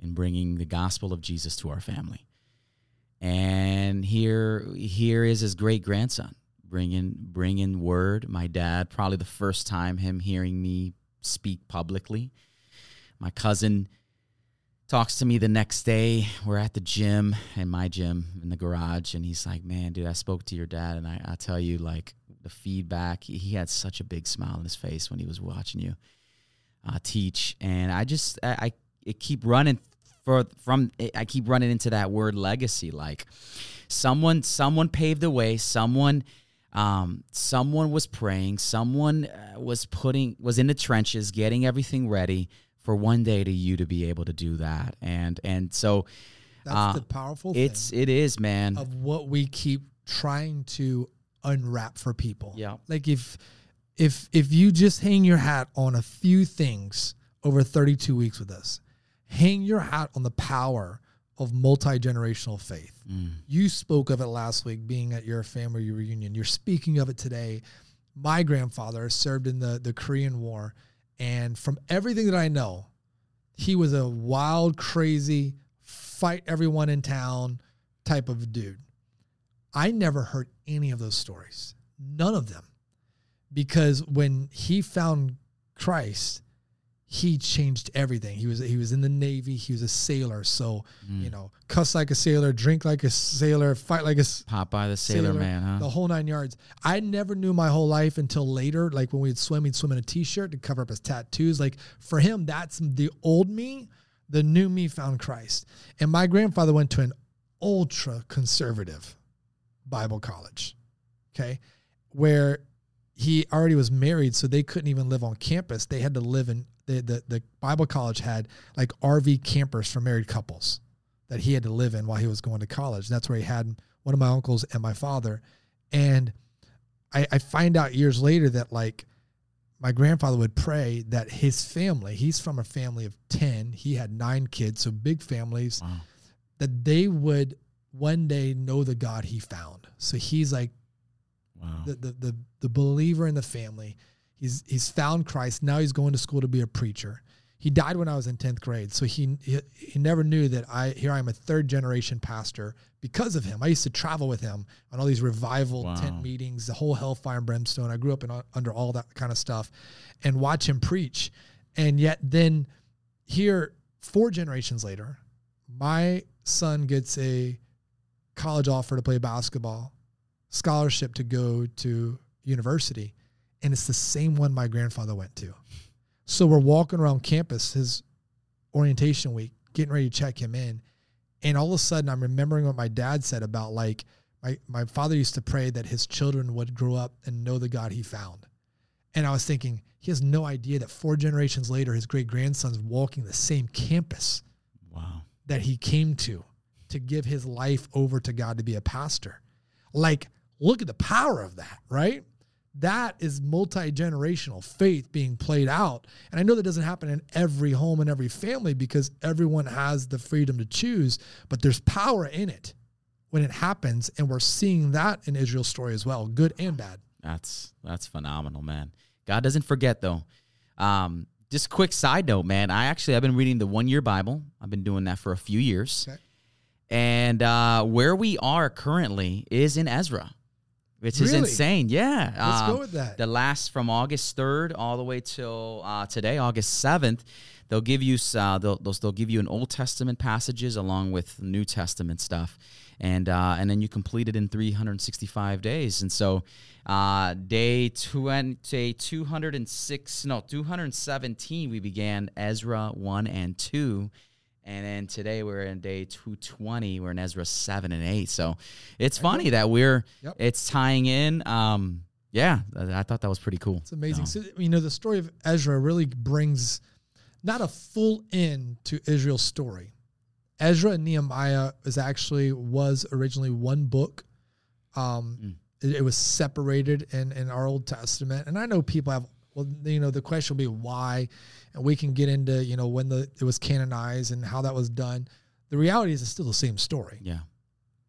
in bringing the gospel of Jesus to our family. And here, here is his great grandson bringing bringing word. My dad, probably the first time him hearing me speak publicly. My cousin talks to me the next day. We're at the gym, in my gym, in the garage, and he's like, "Man, dude, I spoke to your dad, and I, I tell you, like the feedback. He, he had such a big smile on his face when he was watching you uh, teach, and I just, I, I it keep running for from. I keep running into that word legacy. Like someone, someone paved the way. Someone." Um, someone was praying. Someone uh, was putting was in the trenches, getting everything ready for one day to you to be able to do that. And and so That's Uh, the powerful it's thing it is, man. of what we keep trying to unwrap for people. Yeah. Like if if if you just hang your hat on a few things over 32 weeks with us, hang your hat on the power of multi-generational faith. Mm. You spoke of it last week being at your family reunion. You're speaking of it today. My grandfather served in the the Korean War and from everything that I know, he was a wild, crazy, fight everyone in town type of dude. I never heard any of those stories. None of them. Because when he found Christ, he changed everything. He was he was in the Navy, he was a sailor. So, Mm. you know, cuss like a sailor, drink like a sailor, fight like a Popeye the Sailor, Man, huh? the whole nine yards. I never knew my whole life until later. Like when we'd swim, he'd swim in a t-shirt to cover up his tattoos. Like for him, that's the old me. The new me found Christ. And my grandfather went to an ultra conservative Bible college. Okay. Where he already was married, so they couldn't even live on campus. They had to live in the the, the Bible college had like RV campers for married couples that he had to live in while he was going to college. That's where he had one of my uncles and my father. And I, I find out years later that like my grandfather would pray that his family, he's from a family of 10, he had nine kids, so big families, Wow. that they would one day know the God he found. So he's like Wow. the, the the the believer in the family. He's he's found Christ. Now he's going to school to be a preacher. He died when I was in 10th grade. So he, he he never knew that I here I am a third generation pastor because of him. I used to travel with him on all these revival Wow. tent meetings, the whole hellfire and brimstone. I grew up in under all that kind of stuff and watch him preach. And yet then here four generations later, my son gets a college offer to play basketball, scholarship to go to university, and it's the same one my grandfather went to. So we're walking around campus, his orientation week, getting ready to check him in, and all of a sudden I'm remembering what my dad said about like my my father used to pray that his children would grow up and know the God he found. And I was thinking, he has no idea that four generations later, his great grandson's walking the same campus Wow. that he came to to give his life over to God to be a pastor. Like, look at the power of that, right? That is multi generational faith being played out. And I know that doesn't happen in every home and every family because everyone has the freedom to choose, but there's power in it when it happens. And we're seeing that in Israel's story as well, good and bad. That's that's phenomenal, man. God doesn't forget though. Um, just quick side note, man. I actually I've been reading the one year Bible. I've been doing that for a few years. Okay. And uh, where we are currently is in Ezra, which is insane. Yeah. Let's Um, go with that. The last from August third all the way till uh, today, August seventh. They'll give you uh, they'll, they'll they'll give you an Old Testament passages along with New Testament stuff, and uh, and then you complete it in 365 days. And so, uh, day 20, 206 no 217 we began Ezra one and two. And then today we're in day 220. We're in Ezra 7 and 8. So it's funny that we're, Yep. it's tying in. Um, yeah, I thought that was pretty cool. It's amazing. So, you know, the story of Ezra really brings not a full end to Israel's story. Ezra and Nehemiah is actually was originally one book. Um, Mm. it, it was separated in in our Old Testament, and I know people have. Well, you know, the question will be why, and we can get into you know when the it was canonized and how that was done. The reality is, it's still the same story yeah.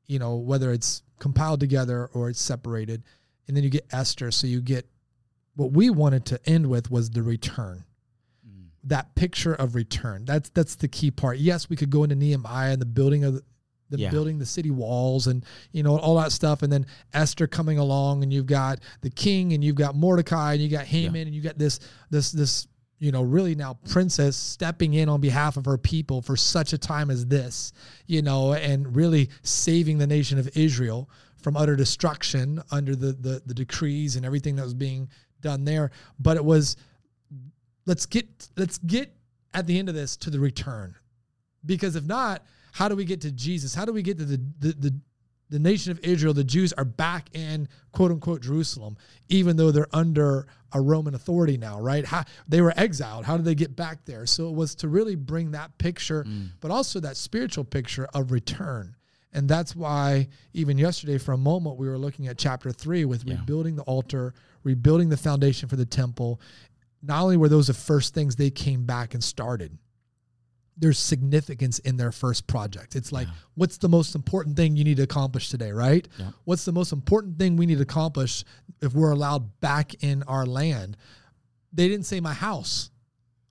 you know, whether it's compiled together or it's separated. And then you get Esther. So you get what we wanted to end with was the return. Mm. That picture of return. That's that's the key part. Yes, we could go into Nehemiah and the building of the, the Yeah. building the city walls and you know all that stuff and then Esther coming along and you've got the king and you've got Mordecai and you got Haman and you got this this this you know really now princess stepping in on behalf of her people for such a time as this you know and really saving the nation of Israel from utter destruction under the the, the decrees and everything that was being done there. But it was let's get let's get at the end of this to the return. Because if not how do we get to jesus? How do we get to the the, the the nation of Israel, the Jews are back in quote unquote Jerusalem, even though they're under a Roman authority now, right? How, they were exiled. How did they get back there? So it was to really bring that picture, mm. but also that spiritual picture of return. And that's why even yesterday, for a moment, we were looking at chapter three with Yeah. rebuilding the altar, rebuilding the foundation for the temple. Not only were those the first things they came back and started, there's significance in their first project. It's like, Yeah. what's the most important thing you need to accomplish today, right? Yeah. What's the most important thing we need to accomplish if we're allowed back in our land? They didn't say my house,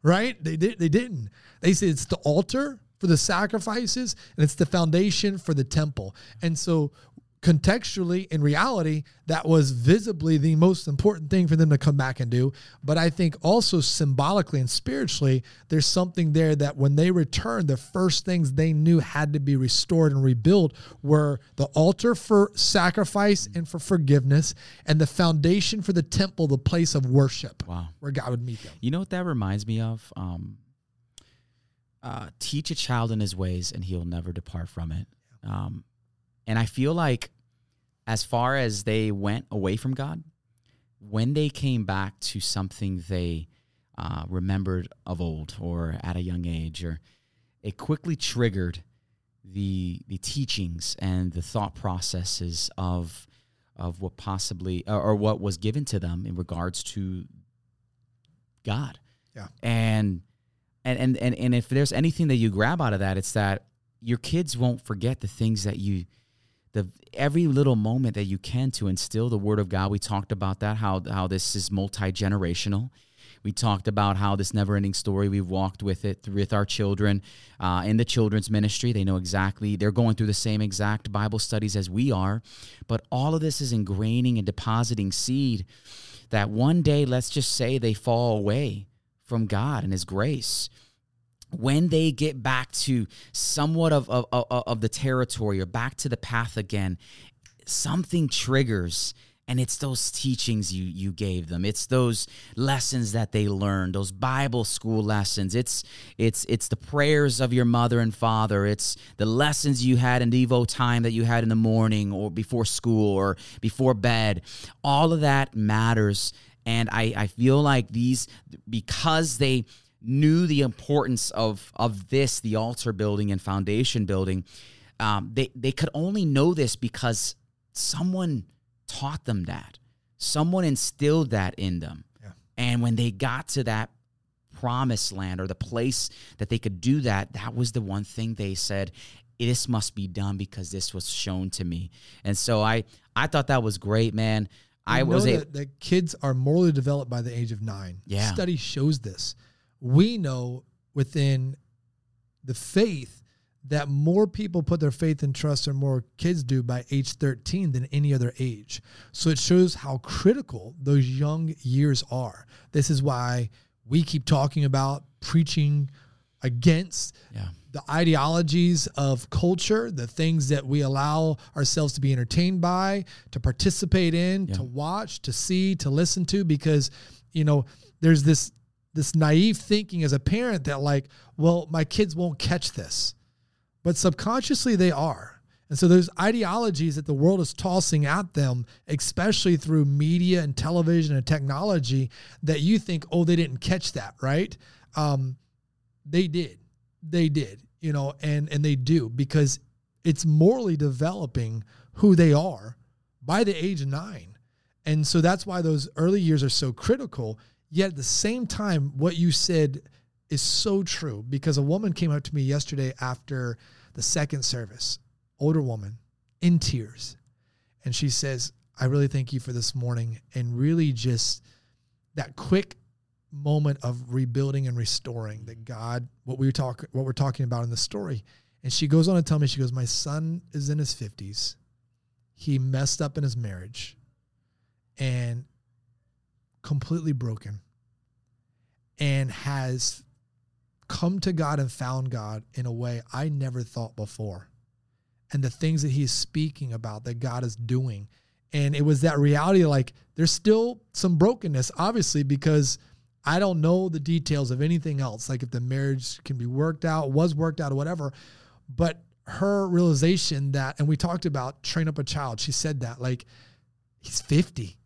right? They did. They didn't. They said it's the altar for the sacrifices and it's the foundation for the temple. And so, contextually, in reality, that was visibly the most important thing for them to come back and do. But I think also symbolically and spiritually, there's something there that when they returned, the first things they knew had to be restored and rebuilt were the altar for sacrifice and for forgiveness, and the foundation for the temple, the place of worship Wow. where God would meet them. You know what that reminds me of? Um, uh, teach a child in his ways, and he'll never depart from it. Um, and I feel like, as far as they went away from God, when they came back to something they uh, remembered of old or at a young age, or it quickly triggered the the teachings and the thought processes of of what possibly or, or what was given to them in regards to God. Yeah. And and and and, and if there's anything that you grab out of that, it's that your kids won't forget the things that you the every little moment that you can to instill the word of God. We talked about that how how this is multi generational. We talked about how this never ending story, we've walked with it with our children uh, in the children's ministry. They know exactly, they're going through the same exact Bible studies as we are. But all of this is ingraining and depositing seed that one day, let's just say they fall away from God and His grace when they get back to somewhat of, of, of, of, the territory or back to the path again, something triggers. And it's those teachings you you gave them. It's those lessons that they learned, those Bible school lessons. It's it's it's the prayers of your mother and father. It's the lessons you had in Devo time that you had in the morning or before school or before bed. All of that matters. And I, I feel like these because they knew the importance of of this, the altar building and foundation building, um, they they could only know this because someone taught them that, someone instilled that in them, yeah. and when they got to that promised land or the place that they could do that, that was the one thing they said. This must be done because this was shown to me, and so I I thought that was great, man. I was that, a, that kids are morally developed by the age of nine. Yeah, study shows this we know within the faith that more people put their faith and trust or more kids do by age 13 than any other age. So it shows how critical those young years are. This is why we keep talking about preaching against yeah. the ideologies of culture, the things that we allow ourselves to be entertained by, to participate in, yeah. to watch, to see, to listen to because you know, there's this this naive thinking as a parent that like, well, my kids won't catch this. But subconsciously they are. And so there's ideologies that the world is tossing at them, especially through media and television and technology, that you think, oh, they didn't catch that, right? Um, they did. They did, you know, and and they do because it's morally developing who they are by the age of nine. And so that's why those early years are so critical Yet at the same time, what you said is so true because a woman came up to me yesterday after the second service, older woman, in tears. And she says, I really thank you for this morning and really just that quick moment of rebuilding and restoring that God, what we talking, what we're talking about in the story. And she goes on to tell me, she goes, My son is in his 50s. He messed up in his marriage. And completely broken and has come to God and found God in a way I never thought before. And the things that he's speaking about that God is doing. And it was that reality like there's still some brokenness, obviously, because I don't know the details of anything else, like if the marriage can be worked out, was worked out, or whatever. But her realization that, and we talked about train up a child, she said that, like, he's 50.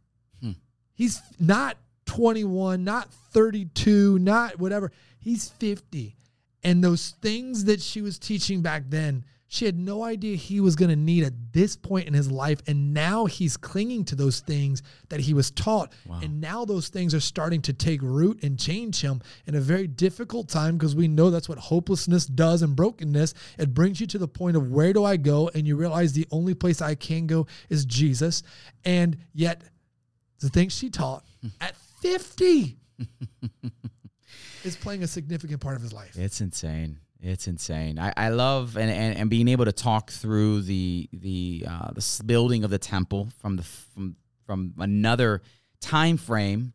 He's not 21, not 32, not whatever. He's 50. And those things that she was teaching back then, she had no idea he was going to need at this point in his life. And now he's clinging to those things that he was taught. Wow. And now those things are starting to take root and change him in a very difficult time because we know that's what hopelessness does and brokenness. It brings you to the point of where do I go? And you realize the only place I can go is Jesus. And yet, the things she taught at 50 is playing a significant part of his life. It's insane. It's insane. I, I love and, and, and being able to talk through the the uh, the building of the temple from the from from another time frame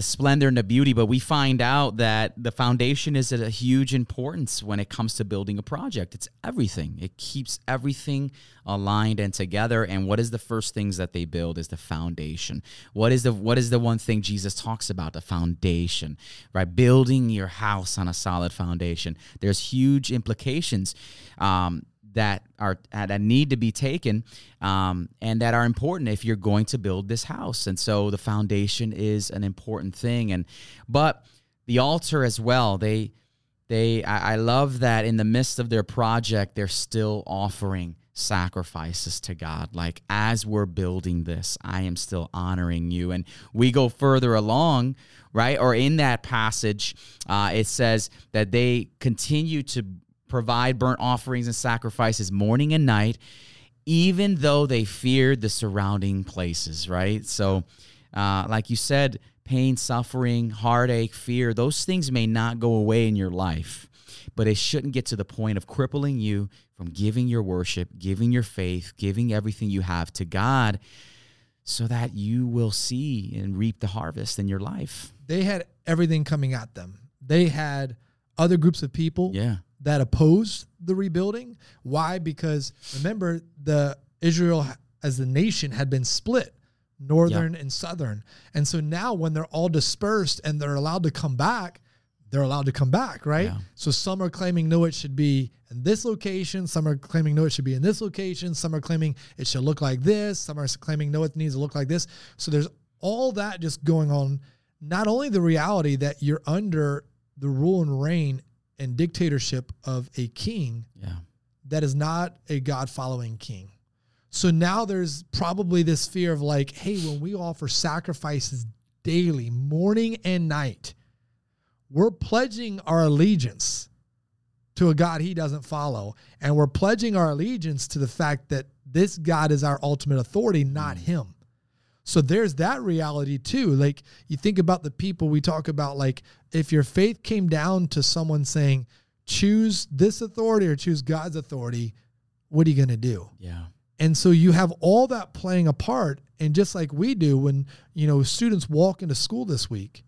the splendor and the beauty, but we find out that the foundation is a huge importance when it comes to building a project. It's everything. It keeps everything aligned and together. And what is the first things that they build is the foundation. What is the what is the one thing Jesus talks about? The foundation, right? Building your house on a solid foundation. There's huge implications. Um, that are that need to be taken um, and that are important if you're going to build this house and so the foundation is an important thing and but the altar as well they they I, I love that in the midst of their project they're still offering sacrifices to God. Like, as we're building this, I am still honoring you. And we go further along, right? Or in that passage, uh, it says that they continue to provide burnt offerings and sacrifices morning and night, even though they feared the surrounding places, right? So, uh, like you said, pain, suffering, heartache, fear, those things may not go away in your life, but it shouldn't get to the point of crippling you from giving your worship, giving your faith, giving everything you have to God so that you will see and reap the harvest in your life. They had everything coming at them. They had other groups of people Yeah. That opposed the rebuilding. Why? Because remember, the Israel as the nation had been split, northern and southern. And so now when they're all dispersed and they're allowed to come back, they're allowed to come back, right? Yeah. So some are claiming no, it should be in this location. Some are claiming no, it should be in this location. Some are claiming it should look like this. Some are claiming no, it needs to look like this. So there's all that just going on. Not only the reality that you're under the rule and reign and dictatorship of a king Yeah. that is not a God following king. So now there's probably this fear of like, hey, when we offer sacrifices daily, morning and night, we're pledging our allegiance to a God he doesn't follow. And we're pledging our allegiance to the fact that this God is our ultimate authority, not mm. him. So there's that reality too. Like you think about the people we talk about, like if your faith came down to someone saying, choose this authority or choose God's authority, what are you going to do? Yeah. And so you have all that playing a part. And just like we do when, you know, students walk into school this week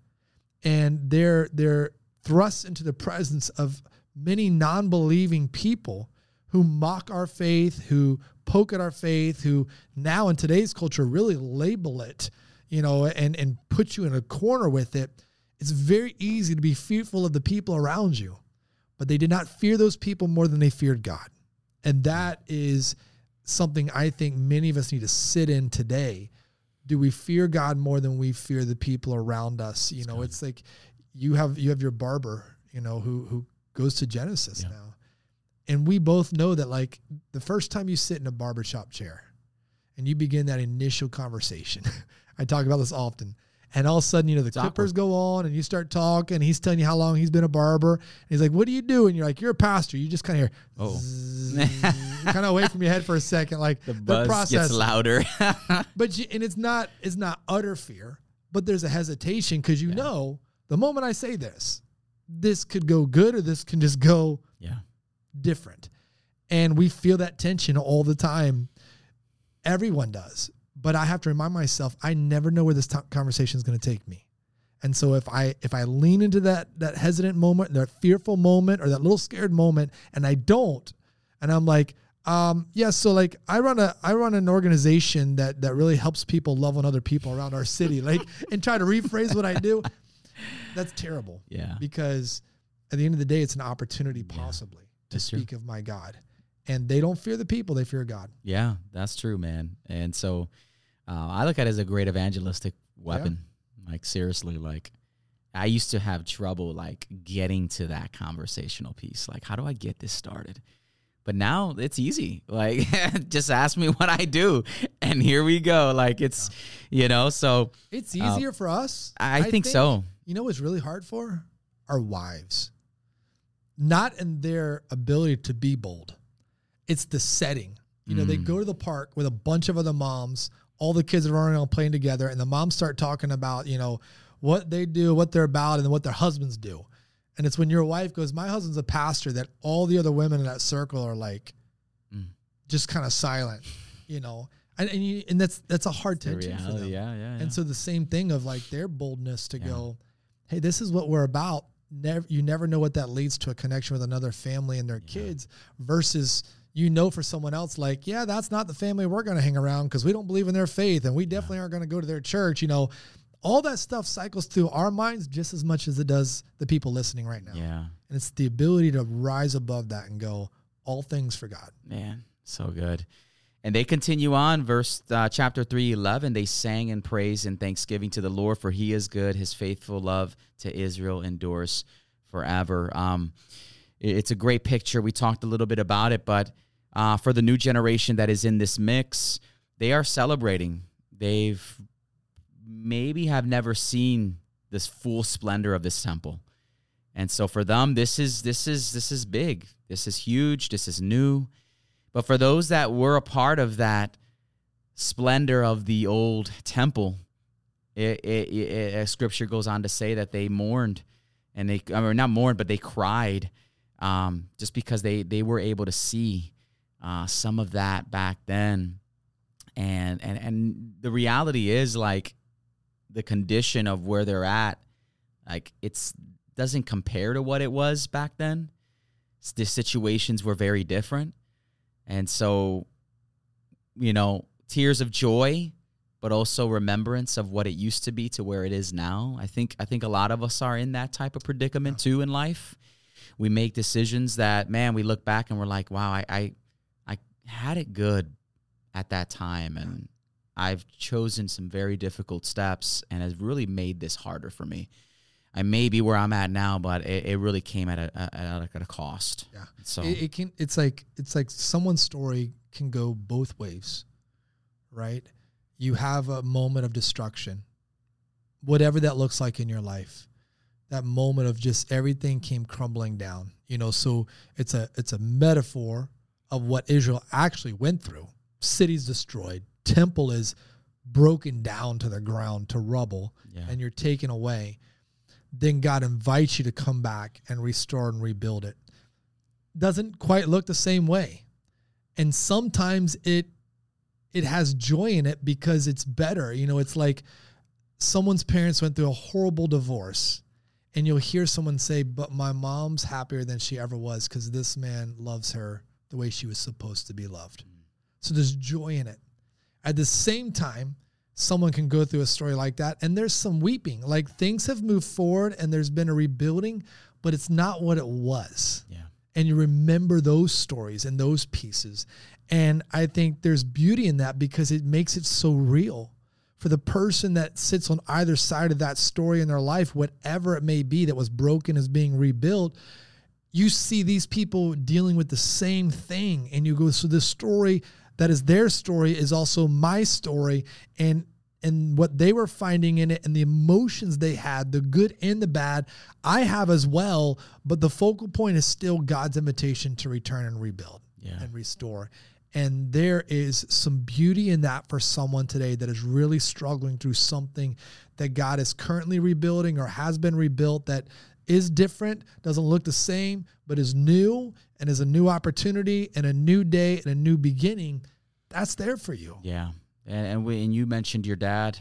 and they're they're thrust into the presence of many non-believing people who mock our faith, who poke at our faith, who now in today's culture really label it, you know, and and put you in a corner with it. It's very easy to be fearful of the people around you, but they did not fear those people more than they feared God. And that is something I think many of us need to sit in today. Do we fear God more than we fear the people around us? You know, it's like you have you have your barber, you know, who who goes to Genesis Yeah. now. And we both know that like the first time you sit in a barbershop chair and you begin that initial conversation. I talk about this often. And all of a sudden, you know, the It's clippers awkward. go on and you start talking. He's telling you how long he's been a barber. And he's like, What do you do? And you're like, You're a pastor. You just kind of hear, Oh. kind of away from your head for a second. Like The the, buzz process. gets louder. But you, and it's not it's not utter fear, but there's a hesitation because you know the moment I say this, this could go good or this can just go yeah. Different. And we feel that tension all the time. Everyone does. But I have to remind myself I never know where this conversation is going to take me. And so if I if I lean into that that hesitant moment, that fearful moment or that little scared moment and I don't and I'm like um yeah so like I run a I run an organization that that really helps people love on other people around our city like and try to rephrase what I do that's terrible Yeah. because at the end of the day, it's an opportunity possibly to That's true. speak of my God. And they don't fear the people, they fear God. Yeah, that's true, man. And so uh, I look at it as a great evangelistic weapon. Like seriously, like I used to have trouble like getting to that conversational piece. Like, how do I get this started? But now it's easy. Like, just ask me what I do, and here we go. Like it's, you know. So It's easier for us. I think so. You know what's really hard for? Our wives. Not in their ability to be bold. It's the setting. You know, they Mm. go to the park with a bunch of other moms, all the kids are running around playing together, and the moms start talking about, you know, what they do, what they're about, and what their husbands do. And it's when your wife goes, My husband's a pastor, that all the other women in that circle are like Mm. just kind of silent, you know. And and, you, and that's that's a hard the tension for them. yeah, yeah, yeah. And so the same thing of like their boldness to Yeah. go, hey, this is what we're about. Never, you never know what that leads to a connection with another family and their kids versus you know for someone else like yeah that's not the family we're going to hang around because we don't believe in their faith and we definitely aren't going to go to their church you know? All that stuff cycles through our minds just as much as it does the people listening right now. Yeah, and it's the ability to rise above that and go all things for god. Man, so good. And they continue on, verse uh, chapter three, eleven. They sang and praise and thanksgiving to the Lord, for He is good. His faithful love to Israel endures forever. Um, it- it's a great picture. We talked a little bit about it, but uh, for the new generation that is in this mix, they are celebrating. They've maybe have never seen this full splendor of this temple. And so for them this is this is this is big. This is huge, this is new. But for those that were a part of that splendor of the old temple, it, it, it, scripture goes on to say that they mourned and they I mean not mourned but they cried um, just because they they were able to see uh, some of that back then. And and and the reality is like the condition of where they're at like it's doesn't compare to what it was back then. The situations were very different and so you know tears of joy but also remembrance of what it used to be to where it is now. I think i think a lot of us are in that type of predicament too in life. We make decisions that man we look back and we're like wow i i, I had it good at that time. And I've chosen some very difficult steps and has really made this harder for me. I may be where I'm at now, but it, it really came at a, at a, at a cost. Yeah. So It, it can. It's like it's like someone's story can go both ways, right? You have a moment of destruction, whatever that looks like in your life. That moment of just everything came crumbling down. You know, so it's a it's a metaphor of what Israel actually went through. Cities destroyed, temple is broken down to the ground to rubble, Yeah. and you're taken away. Then God invites you to come back and restore and rebuild it doesn't quite look the same way. And sometimes it it has joy in it because it's better. You know, it's like someone's parents went through a horrible divorce and you'll hear someone say, "But my mom's happier than she ever was cuz this man loves her the way she was supposed to be loved." Mm. So there's joy in it. At the same time, someone can go through a story like that and there's some weeping. Like things have moved forward and there's been a rebuilding, but it's not what it was yeah. and you remember those stories and those pieces. And I think there's beauty in that because it makes it so real for the person that sits on either side of that story in their life, whatever it may be that was broken is being rebuilt. You see these people dealing with the same thing, and you go, so this story that is their story is also my story, and and what they were finding in it and the emotions they had, the good and the bad, I have as well. But the focal point is still God's invitation to return and rebuild Yeah. and restore. And there is some beauty in that for someone today that is really struggling through something that God is currently rebuilding or has been rebuilt that is different, doesn't look the same, but is new and is a new opportunity and a new day and a new beginning. That's there for you. Yeah. And and, we, and you mentioned your dad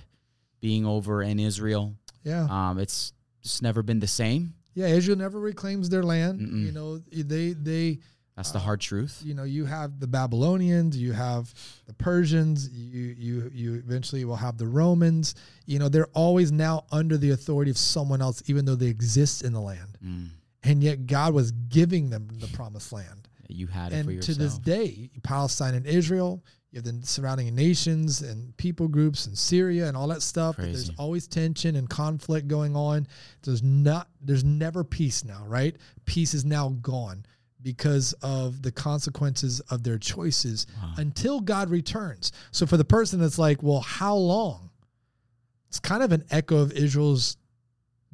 being over in Israel. Yeah. Um, it's just never been the same. Yeah, Israel never reclaims their land. Mm-mm. You know, they they That's the hard truth. you know you have the Babylonians, you have the Persians, you you you eventually will have the Romans. You know, they're always now under the authority of someone else, even though they exist in the land. Mm. And yet God was giving them the promised land. You had it for And to this day, Palestine and Israel, you have the surrounding nations and people groups and Syria and all that stuff. There's always tension and conflict going on. There's not there's never peace now, right? Peace is now gone because of the consequences of their choices Wow. until God returns. So for the person that's like, well, how long? It's kind of an echo of Israel's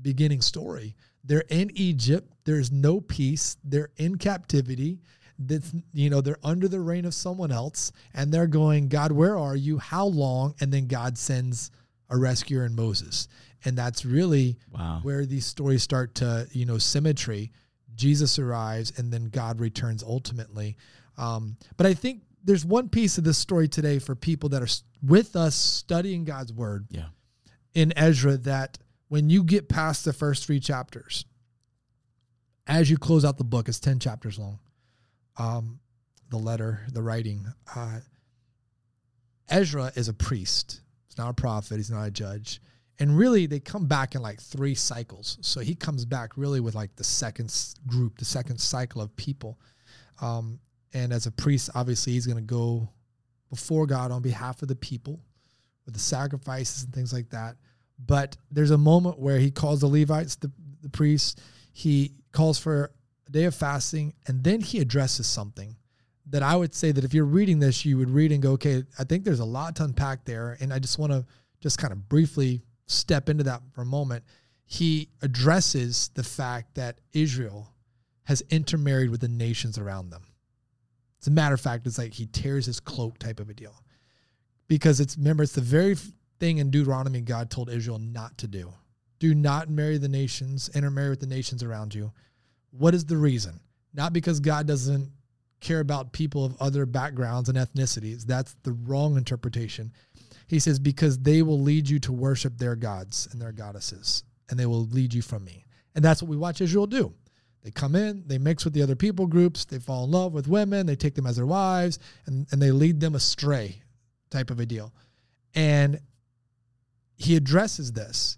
beginning story. They're in Egypt. There's no peace. They're in captivity. That's you know they're under the reign of someone else, and they're going, God, where are you? How long? And then God sends a rescuer in Moses, and that's really Wow. where these stories start to you know symmetry. Jesus arrives, and then God returns ultimately. Um, but I think there's one piece of this story today for people that are with us studying God's word Yeah. in Ezra that when you get past the first three chapters, as you close out the book, it's 10 chapters long. Um, the letter, the writing. Uh, Ezra is a priest. He's not a prophet. He's not a judge. And really, they come back in like three cycles. So he comes back really with like the second group, the second cycle of people. Um, and as a priest, obviously, he's going to go before God on behalf of the people with the sacrifices and things like that. But there's a moment where he calls the Levites, the, the priests, he calls for a day of fasting, and then he addresses something that I would say that if you're reading this, you would read and go, okay, I think there's a lot to unpack there. And I just want to just kind of briefly step into that for a moment. He addresses the fact that Israel has intermarried with the nations around them. As a matter of fact, it's like he tears his cloak type of a deal. Because it's, remember, it's the very thing in Deuteronomy God told Israel not to do. Do not marry the nations, intermarry with the nations around you. What is the reason? Not because God doesn't care about people of other backgrounds and ethnicities. That's the wrong interpretation. He says, because they will lead you to worship their gods and their goddesses, and they will lead you from me. And that's what we watch Israel do. They come in, they mix with the other people groups, they fall in love with women, they take them as their wives, and, and they lead them astray, type of a deal. And he addresses this.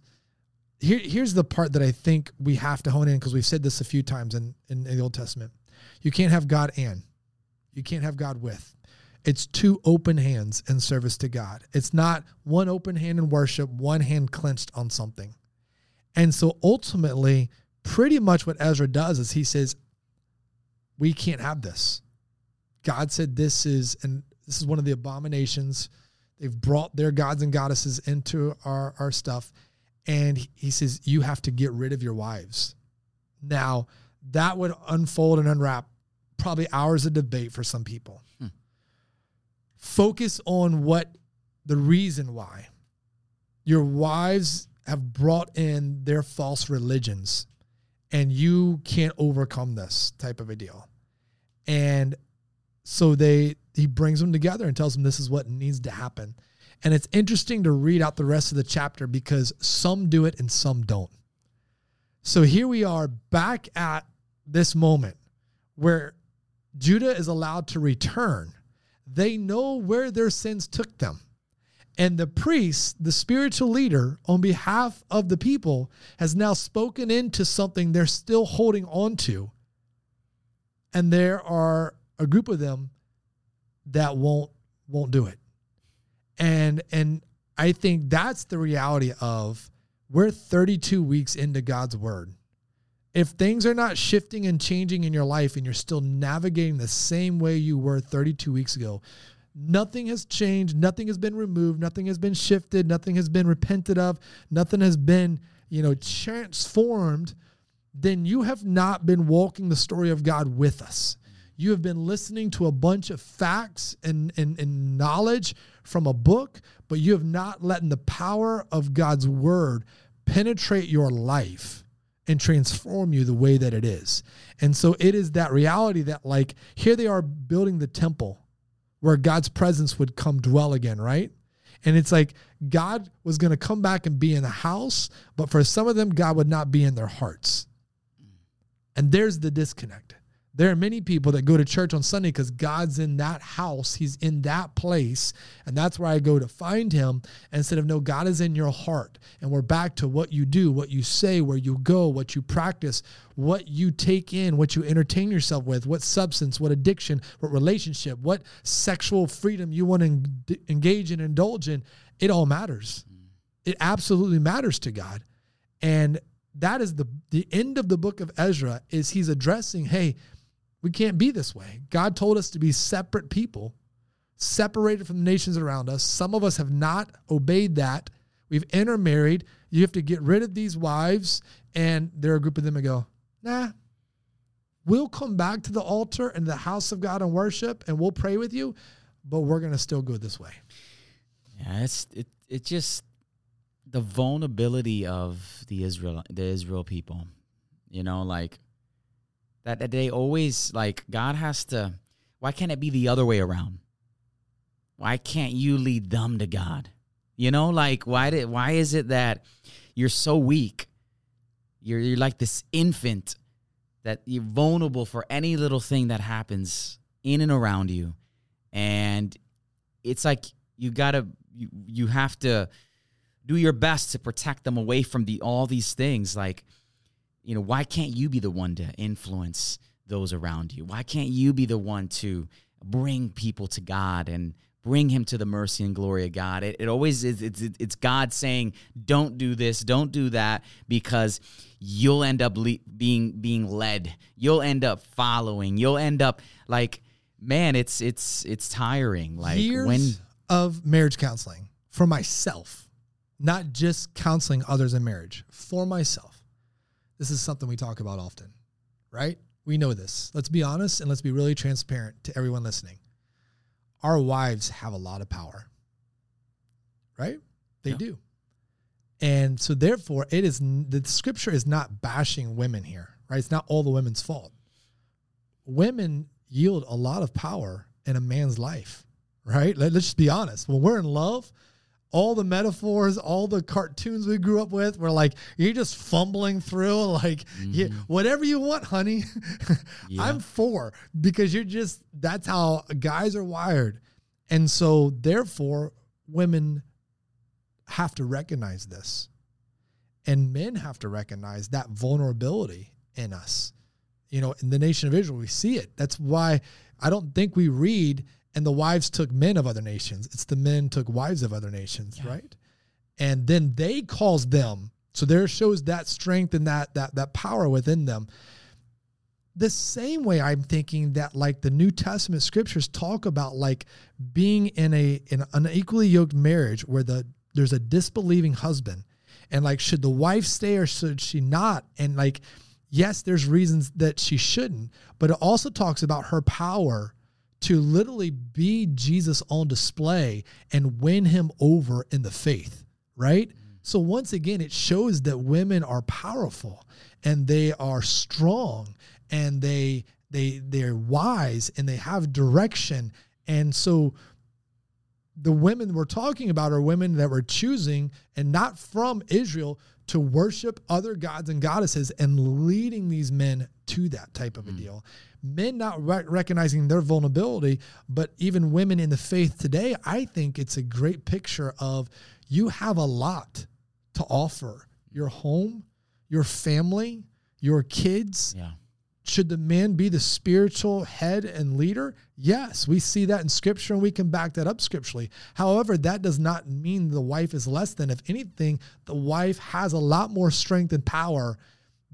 Here, here's the part that I think we have to hone in because we've said this a few times in, in, the Old Testament. You can't have God and. You can't have God with. It's two open hands in service to God. It's not one open hand in worship, one hand clenched on something. And so ultimately, pretty much what Ezra does is he says, We can't have this. God said this is, and this is one of the abominations. They've brought their gods and goddesses into our, our stuff. And he says, You have to get rid of your wives. Now, that would unfold and unwrap probably hours of debate for some people. Focus on what the reason why. Your wives have brought in their false religions and you can't overcome this type of a deal. And so they he brings them together and tells them this is what needs to happen. And it's interesting to read out the rest of the chapter because some do it and some don't. So here we are back at this moment where Judah is allowed to return. They know where their sins took them. And the priest, the spiritual leader, on behalf of the people, has now spoken into something they're still holding on to. And there are a group of them that won't won't do it. And and I think that's the reality of we're 32 weeks into God's word if things are not shifting and changing in your life and you're still navigating the same way you were 32 weeks ago, nothing has changed, nothing has been removed, nothing has been shifted, nothing has been repented of, nothing has been, you know, transformed, then you have not been walking the story of God with us. You have been listening to a bunch of facts and, and, and knowledge from a book, but you have not let the power of God's word penetrate your life and transform you the way that it is. And so it is that reality that, like, here they are building the temple where God's presence would come dwell again, right? And it's like God was going to come back and be in the house, but for some of them, God would not be in their hearts. And there's the disconnect. There are many people that go to church on Sunday because God's in that house. He's in that place. And that's where I go to find him instead of, no, God is in your heart. And we're back to what you do, what you say, where you go, what you practice, what you take in, what you entertain yourself with, what substance, what addiction, what relationship, what sexual freedom you want to engage and indulge in. It all matters. It absolutely matters to God. And that is the the end of the book of Ezra is he's addressing, hey, we can't be this way. God told us to be separate people, separated from the nations around us. Some of us have not obeyed that. We've intermarried. You have to get rid of these wives. And there are a group of them that go, nah, we'll come back to the altar and the house of God and worship and we'll pray with you, but we're going to still go this way. Yeah, it's, it, it just, the vulnerability of the Israel, the Israel people, you know, like, that, that they always like God has to why can't it be the other way around? Why can't you lead them to God? You know, like why did why is it that you're so weak? You're you're like this infant that you're vulnerable for any little thing that happens in and around you. And it's like you gotta you, you have to do your best to protect them away from the all these things like you know, why can't you be the one to influence those around you? Why can't you be the one to bring people to God and bring him to the mercy and glory of God? It, it always is, it's, it's God saying, don't do this, don't do that, because you'll end up le- being, being led. You'll end up following. You'll end up like man, it's it's it's tiring. Like years when of marriage counseling for myself, not just counseling others in marriage, for myself. This is something we talk about often, right? We know this. Let's be honest and let's be really transparent to everyone listening. Our wives have a lot of power, right? They Yeah. do. And so, therefore, it is the scripture is not bashing women here, right? It's not all the women's fault. Women yield a lot of power in a man's life, right? Let, us just be honest. When we're in love, all the metaphors, all the cartoons we grew up with, we're like, you're just fumbling through, like, yeah, mm-hmm. whatever you want, honey. Yeah. I'm for because you're just, that's how guys are wired. And so, therefore, women have to recognize this. And men have to recognize that vulnerability in us. You know, in the nation of Israel, we see it. That's why I don't think we read, and the wives took men of other nations. It's the men took wives of other nations, right? And then they caused them. So there shows that strength and that that that power within them. The same way I'm thinking that like the New Testament scriptures talk about like being in a in an unequally yoked marriage where the there's a disbelieving husband and like should the wife stay or should she not and like yes there's reasons that she shouldn't but it also talks about her power to literally be jesus on display and win him over in the faith right? So once again it shows that women are powerful and they are strong and they they they're wise and they have direction. And so the women we're talking about are women that were choosing and not from Israel to worship other gods and goddesses and leading these men to that type of a hmm. deal. Men not re- recognizing their vulnerability, but even women in the faith today, I think it's a great picture of you have a lot to offer your home, your family, your kids, yeah. Should the man be the spiritual head and leader? Yes, we see that in scripture and we can back that up scripturally. However, that does not mean the wife is less than. If anything, the wife has a lot more strength and power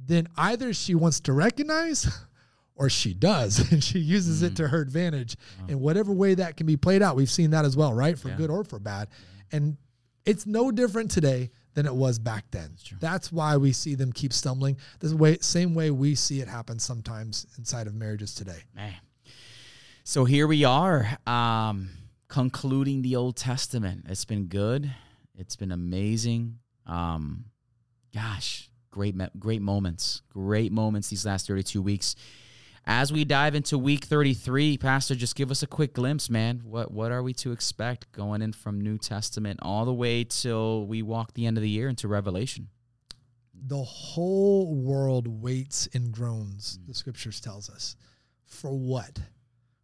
than either she wants to recognize or she does and she uses it mm. to her advantage in whatever way that can be played out. We've seen that as well, right? For Yeah. good or for bad. And it's no different today than it was back then. That's why we see them keep stumbling. The way same way we see it happen sometimes inside of marriages today. Man. So here we are, um, concluding the Old Testament. It's been good. It's been amazing. Um, gosh, great, great moments, great moments these last 32 weeks. As we dive into week 33, Pastor, just give us a quick glimpse, man. What what are we to expect going in from New Testament all the way till we walk the end of the year into Revelation? The whole world waits and groans, the scriptures tells us. For what?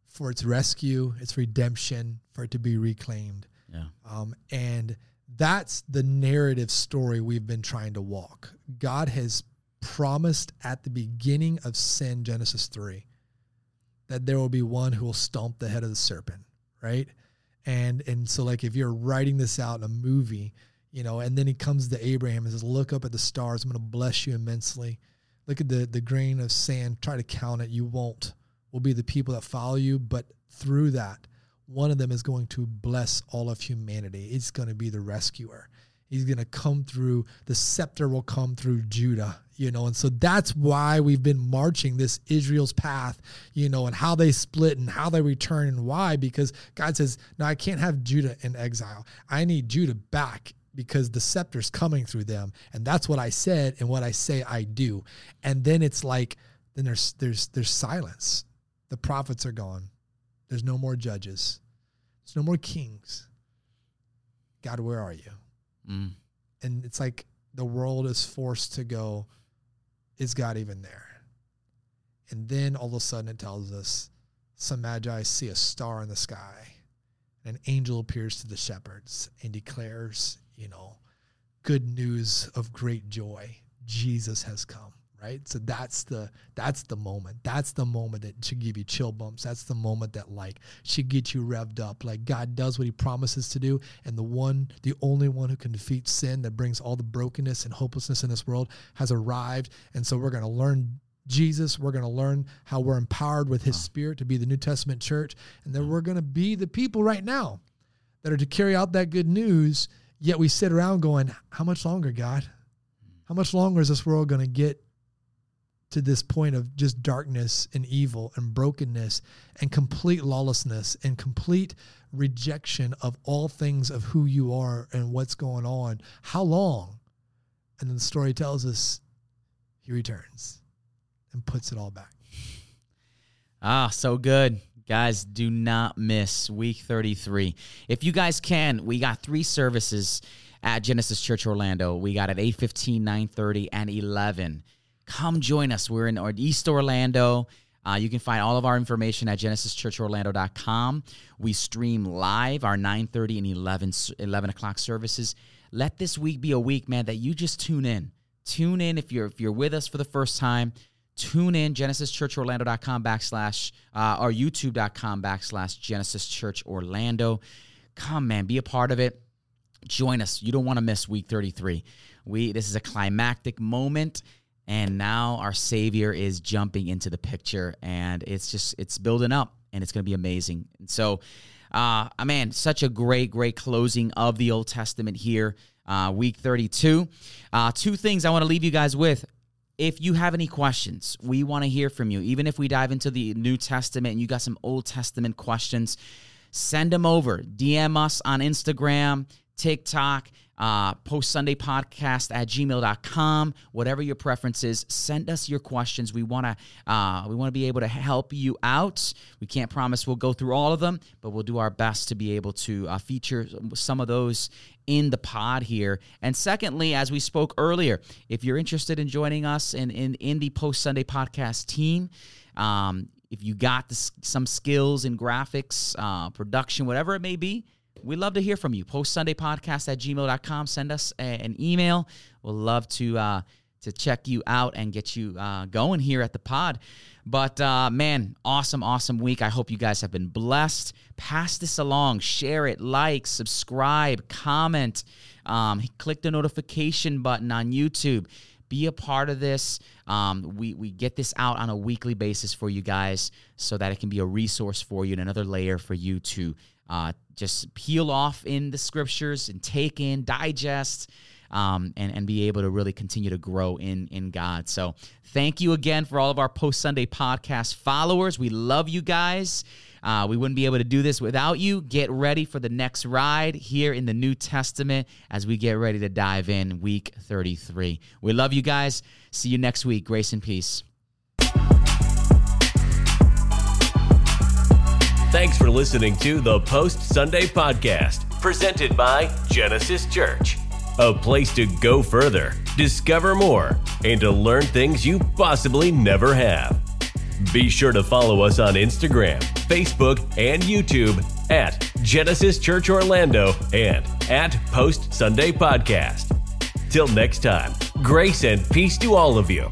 For its rescue, its redemption, for it to be reclaimed. Yeah. Um, and that's the narrative story we've been trying to walk. God has promised at the beginning of sin, Genesis 3, that there will be one who will stomp the head of the serpent, right? And and so like if you're writing this out in a movie, you know, and then he comes to Abraham and says, Look up at the stars, I'm gonna bless you immensely. Look at the the grain of sand, try to count it, you won't. Will be the people that follow you, but through that, one of them is going to bless all of humanity. It's going to be the rescuer. He's going to come through, the scepter will come through Judah, you know. And so that's why we've been marching this Israel's path, you know, and how they split and how they return and why. Because God says, No, I can't have Judah in exile. I need Judah back because the scepter's coming through them. And that's what I said and what I say I do. And then it's like, then there's there's there's silence. The prophets are gone. There's no more judges. There's no more kings. God, where are you? Mm. And it's like the world is forced to go, is God even there? And then all of a sudden it tells us some magi see a star in the sky. And An angel appears to the shepherds and declares, you know, good news of great joy. Jesus has come right so that's the that's the moment that's the moment that should give you chill bumps that's the moment that like should get you revved up like god does what he promises to do and the one the only one who can defeat sin that brings all the brokenness and hopelessness in this world has arrived and so we're going to learn Jesus. We're going to learn how we're empowered with his spirit to be the New Testament church. And then mm. we're going to be the people right now that are to carry out that good news. Yet we sit around going, How much longer, God? How much longer is this world going to get to this point of just darkness and evil and brokenness and complete lawlessness and complete rejection of all things of who you are and what's going on? How long? And then the story tells us he returns and puts it all back. Ah, so good. Guys, do not miss week 33. If you guys can, we got three services at Genesis Church Orlando. We got at 8:15, 9:30 and 11. Come join us. We're in East Orlando. Uh, you can find all of our information at genesischurchorlando.com. We stream live our 9:30 and 11 11 o'clock services. Let this week be a week, man, that you just tune in. Tune in if you're if you're with us for the first time tune in genesischurchorlando.com backslash uh, or youtube.com backslash genesis church orlando come man be a part of it join us you don't want to miss week 33 we this is a climactic moment and now our savior is jumping into the picture and it's just it's building up and it's going to be amazing and so uh man such a great great closing of the old testament here uh, week 32 uh, two things i want to leave you guys with if you have any questions, we want to hear from you. Even if we dive into the New Testament and you got some Old Testament questions, send them over. DM us on Instagram, TikTok, uh, post Sunday podcast at gmail.com, whatever your preference is. Send us your questions. We want to uh, we want to be able to help you out. We can't promise we'll go through all of them, but we'll do our best to be able to uh, feature some of those in the pod here. And secondly, as we spoke earlier, if you're interested in joining us in in, in the post Sunday podcast team, um, if you got this, some skills in graphics, uh, production, whatever it may be We'd love to hear from you. Post Sunday podcast at gmail.com. Send us a, an email. We'll love to uh, to check you out and get you uh, going here at the pod. But uh, man, awesome, awesome week. I hope you guys have been blessed. Pass this along, share it, like, subscribe, comment, um, click the notification button on YouTube. Be a part of this. Um, we, we get this out on a weekly basis for you guys so that it can be a resource for you and another layer for you to uh, just peel off in the scriptures and take in, digest, um, and, and be able to really continue to grow in, in God. So thank you again for all of our post Sunday podcast followers. We love you guys. Uh, we wouldn't be able to do this without you. Get ready for the next ride here in the New Testament as we get ready to dive in week 33. We love you guys. See you next week. Grace and peace. Thanks for listening to the Post Sunday Podcast, presented by Genesis Church. A place to go further, discover more, and to learn things you possibly never have. Be sure to follow us on Instagram, Facebook, and YouTube at Genesis Church Orlando and at Post Sunday Podcast. Till next time, grace and peace to all of you.